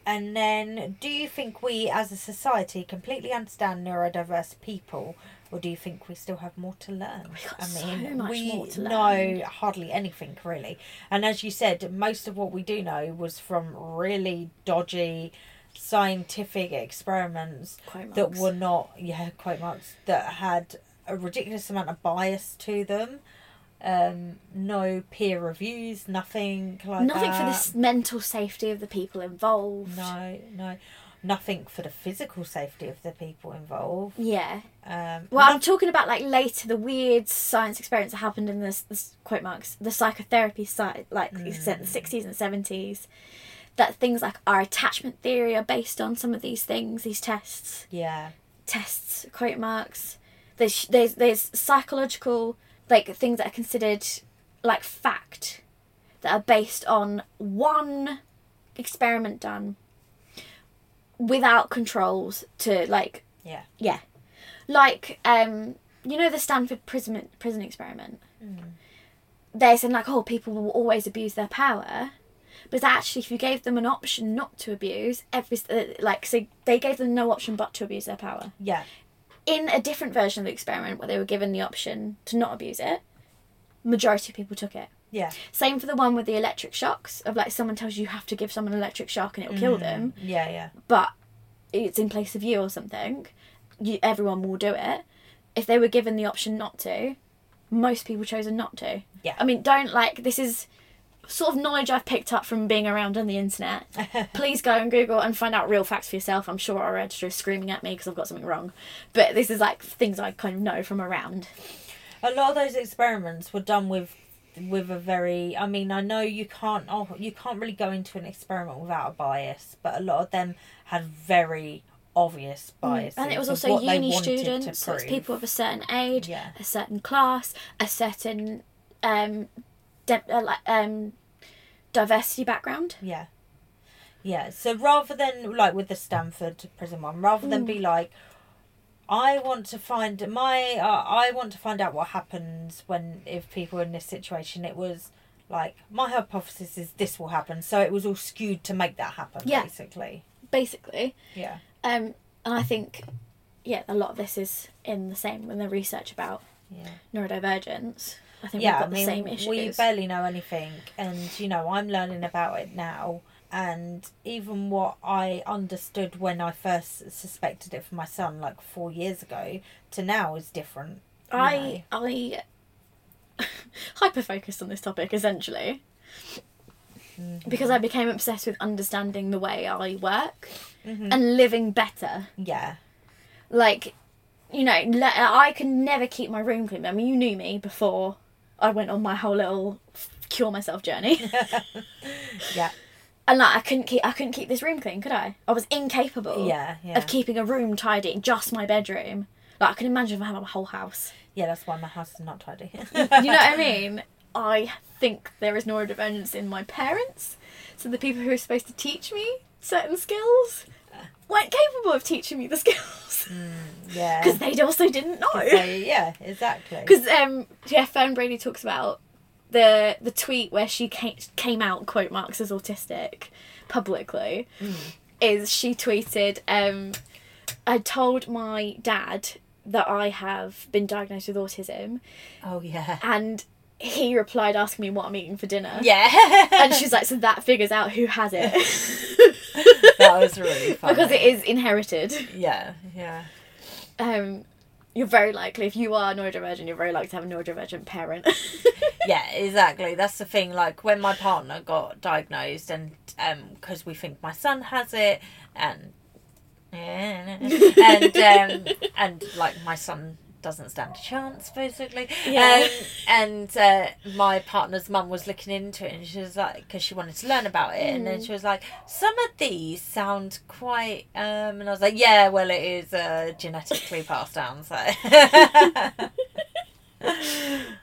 And then, do you think we as a society completely understand neurodiverse people? Or do you think we still have more to learn? We've got I so much we more to learn. know hardly anything really. And as you said, most of what we do know was from really dodgy scientific experiments that were not yeah quote marks that had a ridiculous amount of bias to them um no peer reviews nothing like Nothing for the mental safety of the people involved. no no nothing for the physical safety of the people involved Yeah. um Well, I'm talking about like later the weird science experiments that happened in this, this quote marks the psychotherapy side, like you said, the sixties and seventies. That things like our attachment theory are based on some of these things, these tests, yeah tests, quote marks. There's there's there's psychological like things that are considered like fact that are based on one experiment done without controls to like yeah yeah. Like, um, you know the Stanford prison prison experiment? They said like, oh, people will always abuse their power. But actually, if you gave them an option not to abuse, every uh, like, so they gave them no option but to abuse their power. yeah In a different version of the experiment, where they were given the option to not abuse it, majority of people took it. yeah Same for the one with the electric shocks. Of like, someone tells you you have to give someone an electric shock and it will kill mm. them yeah yeah but it's in place of you or something, you, everyone will do it. If they were given the option not to, most people chosen not to. Yeah. I mean, don't like this is sort of knowledge I've picked up from being around on the internet. Please go and Google and find out real facts for yourself. I'm sure our editor is screaming at me because I've got something wrong, but this is like things I kind of know from around. a lot of those experiments were done with with a very i mean i know you can't oh, you can't really go into an experiment without a bias but a lot of them had very obvious biases Mm. And it was also uni students, so it's people of a certain age, Yeah. a certain class, a certain um, de- uh, like um, diversity background. Yeah. Yeah. So rather than like with the Stanford prison one, rather than Mm. be like, I want to find my, uh, I want to find out what happens when if people are in this situation. It was like my hypothesis is this will happen, so it was all skewed to make that happen. Yeah. Basically. basically. Yeah. Um, and I think, yeah, a lot of this is in the same when the research about Yeah. neurodivergence. I think yeah, we've got I the mean, same issues. we barely know anything, and you know, I'm learning about it now. And even what I understood when I first suspected it for my son, like four years ago, to now is different. you know. I I hyper focused on this topic essentially Mm-hmm. because I became obsessed with understanding the way I work Mhm. and living better. Yeah, Like, you know, I can never keep my room clean. I mean, you knew me before I went on my whole little cure myself journey. yeah, and like I couldn't keep I couldn't keep this room clean, could I? I was incapable yeah, yeah. of keeping a room tidy, just my bedroom. Like I can imagine if I had a whole house. yeah, that's why my house is not tidy. You know what I mean? I think there is neurodivergence in my parents. So the people who are supposed to teach me certain skills weren't capable of teaching me the skills yeah. because they also didn't know. So, yeah, exactly. Because um, yeah, Fern Brady talks about the the tweet where she came, came out quote marks as autistic publicly. Is she tweeted? Um, I told my dad that I have been diagnosed with autism, oh yeah, and he replied asking me what I'm eating for dinner. yeah. And she's like, so that figures out who has it that was really funny because it is inherited. Yeah, yeah. Um, You're very likely, if you are neurodivergent, you're very likely to have a neurodivergent parent. yeah, exactly. That's the thing. Like when my partner got diagnosed, and um, because we think my son has it, and and um, and like my son doesn't stand a chance, basically. Yeah. Um, and uh, my partner's mum was looking into it, and she was like, because she wanted to learn about it, and then she was like, some of these sound quite. Um, and I was like, yeah, well, it is uh, genetically passed down, so.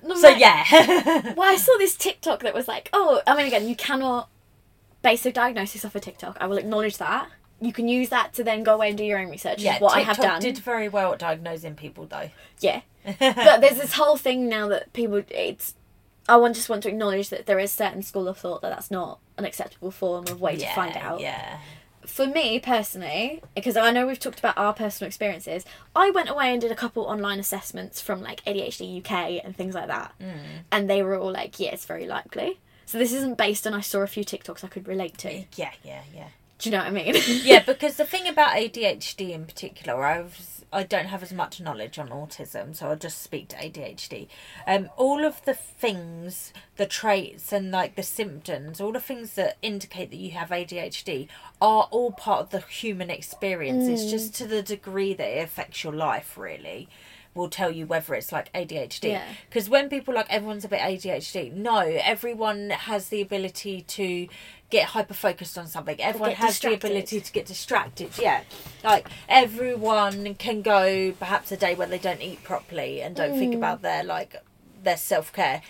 No, so yeah. Well, I saw this TikTok that was like, oh, I mean, again, you cannot base a diagnosis off a TikTok. I will acknowledge that. You can use that to then go away and do your own research. yeah, what TikTok I have done. did very well at diagnosing people, though. Yeah, but there's this whole thing now that people it's. I want just want to acknowledge that there is certain school of thought that that's not an acceptable form of way yeah, to find out. Yeah. For me personally, because I know we've talked about our personal experiences, I went away and did a couple online assessments from like ADHD UK and things like that, Mm. and they were all like, "Yeah, it's very likely." So this isn't based on I saw a few TikToks I could relate to. Yeah, yeah, yeah. Do you know what I mean? yeah, because the thing about ADHD in particular, I've I don't have as much knowledge on autism, so I'll just speak to ADHD. Um, all of the things, the traits, and like the symptoms, all the things that indicate that you have ADHD are all part of the human experience. It's just to the degree that it affects your life, really. Will tell you whether it's like ADHD. Yeah. Because when people like everyone's a bit ADHD, no, everyone has the ability to get hyper focused on something. Everyone has distracted. the ability to get distracted. Yeah, like everyone can go perhaps a day where they don't eat properly and don't Mm. think about their like their self care.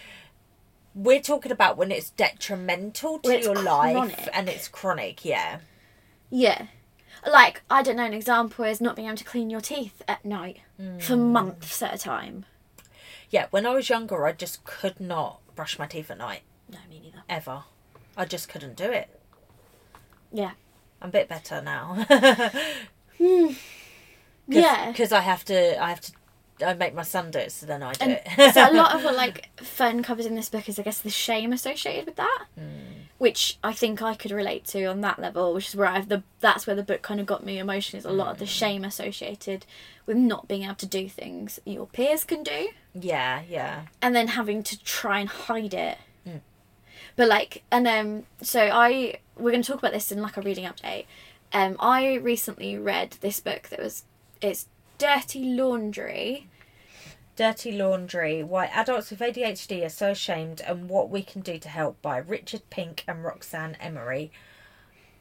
We're talking about when it's detrimental to it's your life and it's chronic. Yeah, yeah. Like, I don't know, an example is not being able to clean your teeth at night for Mm. months at a time. yeah. When I was younger, I just could not brush my teeth at night No, me neither. ever. I just couldn't do it. Yeah. I'm a bit better now. Yeah. because I have to. I have to. I make my son do it, so then I do And it. so a lot of what like Fern covers in this book is I guess the shame associated with that, Hmm. which I think I could relate to on that level, which is where I've the that's where the book kind of got me emotionally. Is a lot of the Hmm. shame associated with not being able to do things your peers can do, yeah, yeah. and then having to try and hide it. But like, and um, so I we're going to talk about this in like a reading update. Um, I recently read this book that was it's Dirty Laundry. Dirty Laundry Why Adults with ADHD Are So Ashamed and What We Can Do to Help by Richard Pink and Roxanne Emery.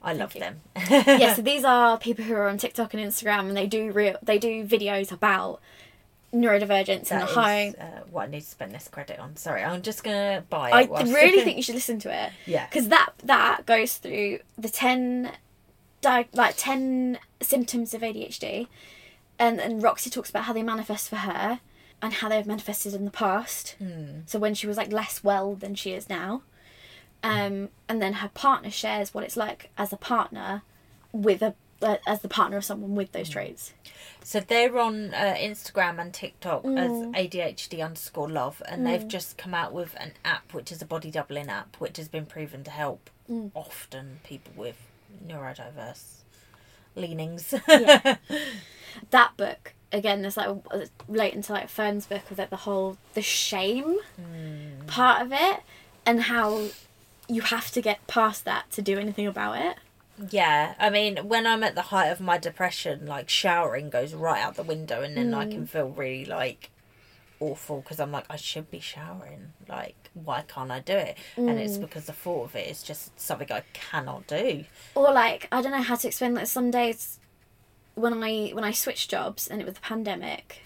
I love you. them. yeah, so these are people who are on TikTok and Instagram, and they do real they do videos about neurodivergence and That the is, high. uh, what I need to spend this credit on. Sorry, I'm just gonna buy it. I really think you should listen to it yeah. because that that goes through the ten, di- like ten symptoms of ADHD, and and Roxy talks about how they manifest for her, and how they've manifested in the past. Hmm. So when she was like less well than she is now, um, and then her partner shares what it's like as a partner, with a uh, as the partner of someone with those traits. So they're on uh, Instagram and TikTok Mm. as ADHD underscore love, and they've just come out with an app, which is a body doubling app, which has been proven to help Mm. often people with neurodiverse leanings. Yeah. that book again there's like relating to like Fern's book of like the whole the shame Hmm. part of it and how you have to get past that to do anything about it. Yeah, I mean, when I'm at the height of my depression, like showering goes right out the window, and then I Mm. can feel really like awful because I'm like, I should be showering. Like, why can't I do it? And Mm. it's because the thought of it is just something I cannot do. Or like I don't know how to explain like some days when I when I switched jobs and it was the pandemic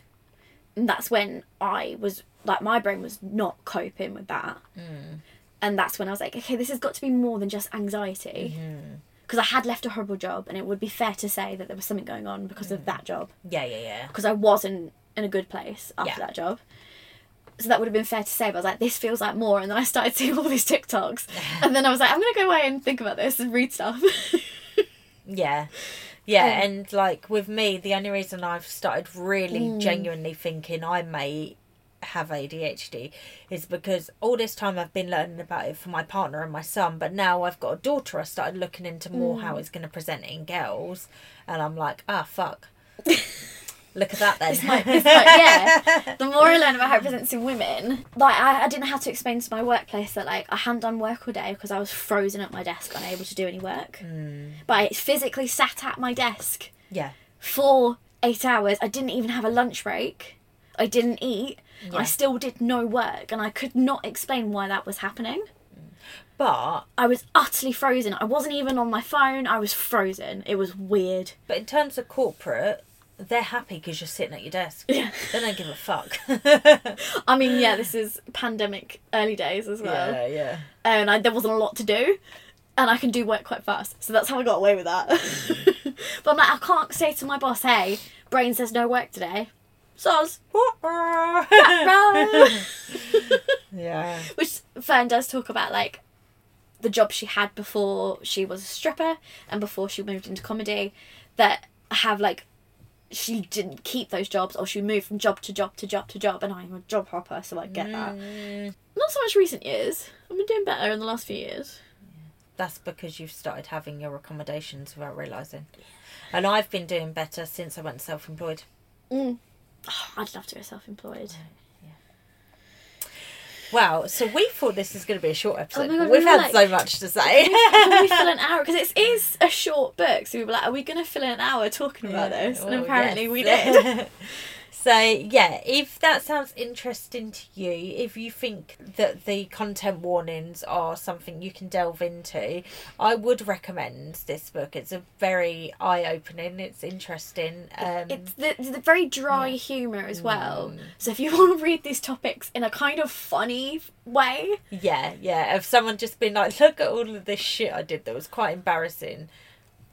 and that's when I was like my brain was not coping with that. And that's when I was like, okay, this has got to be more than just anxiety. Because I had left a horrible job, and it would be fair to say that there was something going on because of that job. Yeah, yeah, yeah. because I wasn't in a good place after Yeah. that job. So that would have been fair to say, but I was like, this feels like more. And then I started seeing all these TikToks. and then I was like, I'm going to go away and think about this and read stuff. Yeah. Yeah, Um, and like with me, the only reason I've started really Mm. genuinely thinking I may have ADHD is because all this time I've been learning about it for my partner and my son, but now I've got a daughter. I started looking into more Mm. how it's going to present in girls, and I'm like, ah, fuck. Look at that then. It's my- it's my- yeah. the more I learn about how it presents in women, like I, I didn't have to explain to my workplace that like I hadn't done work all day because I was frozen at my desk, unable to do any work. But I physically sat at my desk yeah. for eight hours. I didn't even have a lunch break. I didn't eat. Yeah. I still did no work, and I could not explain why that was happening. But I was utterly frozen. I wasn't even on my phone. I was frozen. It was weird. but in terms of corporate, they're happy because you're sitting at your desk. Yeah. They don't give a fuck. I mean, yeah, this is pandemic early days as well. yeah, yeah. and I, there wasn't a lot to do, and I can do work quite fast. So that's how I got away with that. but I'm like, I can't say to my boss, "Hey, brain says no work today." Soz. yeah. Which Fern does talk about, like the job she had before she was a stripper and before she moved into comedy, that have like she didn't keep those jobs or she moved from job to job to job to job and I'm a job hopper so I get that. Mm, Not so much recent years. I've been doing better in the last few years. that's because you've started having your accommodations without realising. And I've been doing better since I went self employed. Mm. Oh, I'd love to go self-employed. Wow, so we thought this was going to be a short oh episode. my God, we we've were had like- so much to say. Can we fill an hour? Because it is a short book, so we were like, are we going to fill an hour talking about this? And apparently yes. we did. so yeah, if that sounds interesting to you, if you think that the content warnings are something you can delve into, I would recommend this book. It's a very eye opening. It's interesting. Um, It's the, the very dry humour as well. So if you want to read these topics in a kind of funny way, yeah, yeah. If someone just been like, look at all of this shit I did that was quite embarrassing.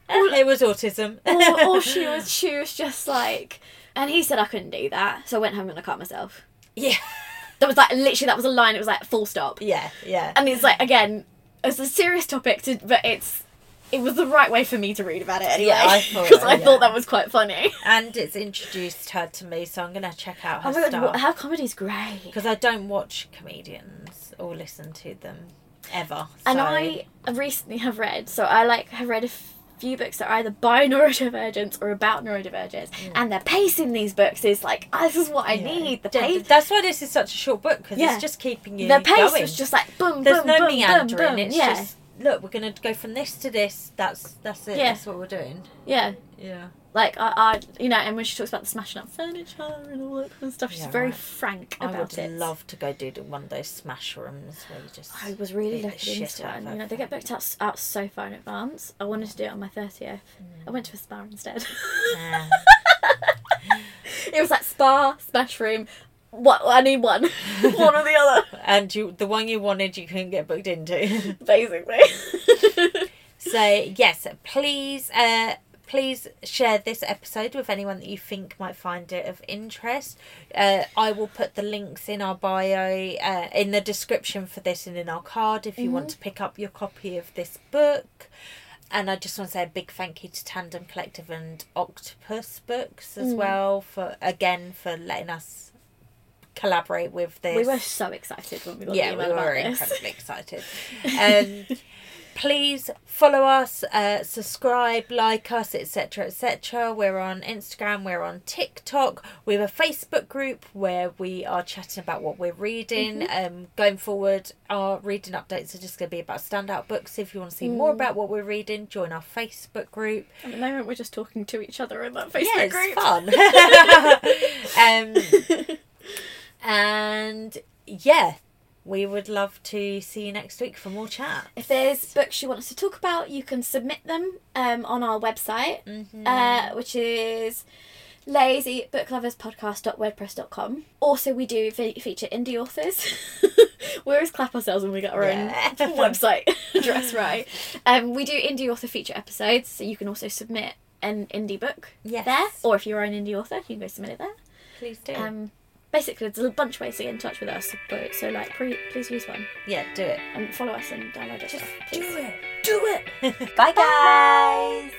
Eh, it was autism. or, or she was she was just like, and he said I couldn't do that, so I went home and I cut myself. yeah, That was like literally that was a line. It was like full stop. yeah, yeah. And it's like again, it's a serious topic, to, but it's it was the right way for me to read about it anyway. Yeah, I thought- because I yeah. thought that was quite funny. and it's introduced her to me, so I'm gonna check out her Oh my god, stuff. her comedy's great. because I don't watch comedians or listen to them ever. And so- I recently have read, so I like have read a few books that are either by neurodivergents or about neurodivergents, mm. and the pace in these books is like, oh, this is what I Yeah. need. The pace, That's why this is such a short book because Yeah. it's just keeping you the pace going. was just like boom, There's boom, no boom, meandering. boom, boom. It's yeah, just look, we're gonna go from this to this. That's that's it. Yeah. That's what we're doing. yeah. Yeah. Like I, I, you know, and when she talks about the smashing up furniture and all that kind of stuff, she's Yeah, very right. frank I about it. I would love to go do one of those smash rooms where you just. I was really looking into one. You know, they get booked out, out so far in advance. I wanted to do it on my 30th. I went to a spa instead. Yeah. it was like spa, smash room. What? I need one. one or the other, and you, the one you wanted, you couldn't get booked into. basically. So yes, please, uh, please share this episode with anyone that you think might find it of interest. Uh, I will put the links in our bio, uh, in the description for this, and in our card if you want to pick up your copy of this book. And I just want to say a big thank you to Tandem Collective and Octopus Books as well for again for letting us collaborate with this we were so excited when we got yeah, the we email were about this. incredibly excited. Um, please follow us, uh, subscribe, like us, etc., etc. We're on Instagram, we're on TikTok, we have a Facebook group where we are chatting about what we're reading. Mm-hmm. Um, going forward, our reading updates are just going to be about standout books. If you want to see Mm. more about what we're reading, join our Facebook group. At the moment, we're just talking to each other in that Facebook yeah, group. it's fun. um, and yeah, we would love to see you next week for more chat. If there's books you want us to talk about, you can submit them um, on our website, Mm-hmm. uh, which is lazybookloverspodcast.wordpress.com. Also, we do fe- feature indie authors. we always clap ourselves when we get our Yeah. own website address right. Um, we do indie author feature episodes, so you can also submit an indie book Yes. there. Or if you're an indie author, you can go submit it there. Please do. Um, basically, there's a bunch of ways to get in touch with us, but so like, pre- please use one yeah, do it. and follow us and download our stuff. do it. Do it. Bye, guys.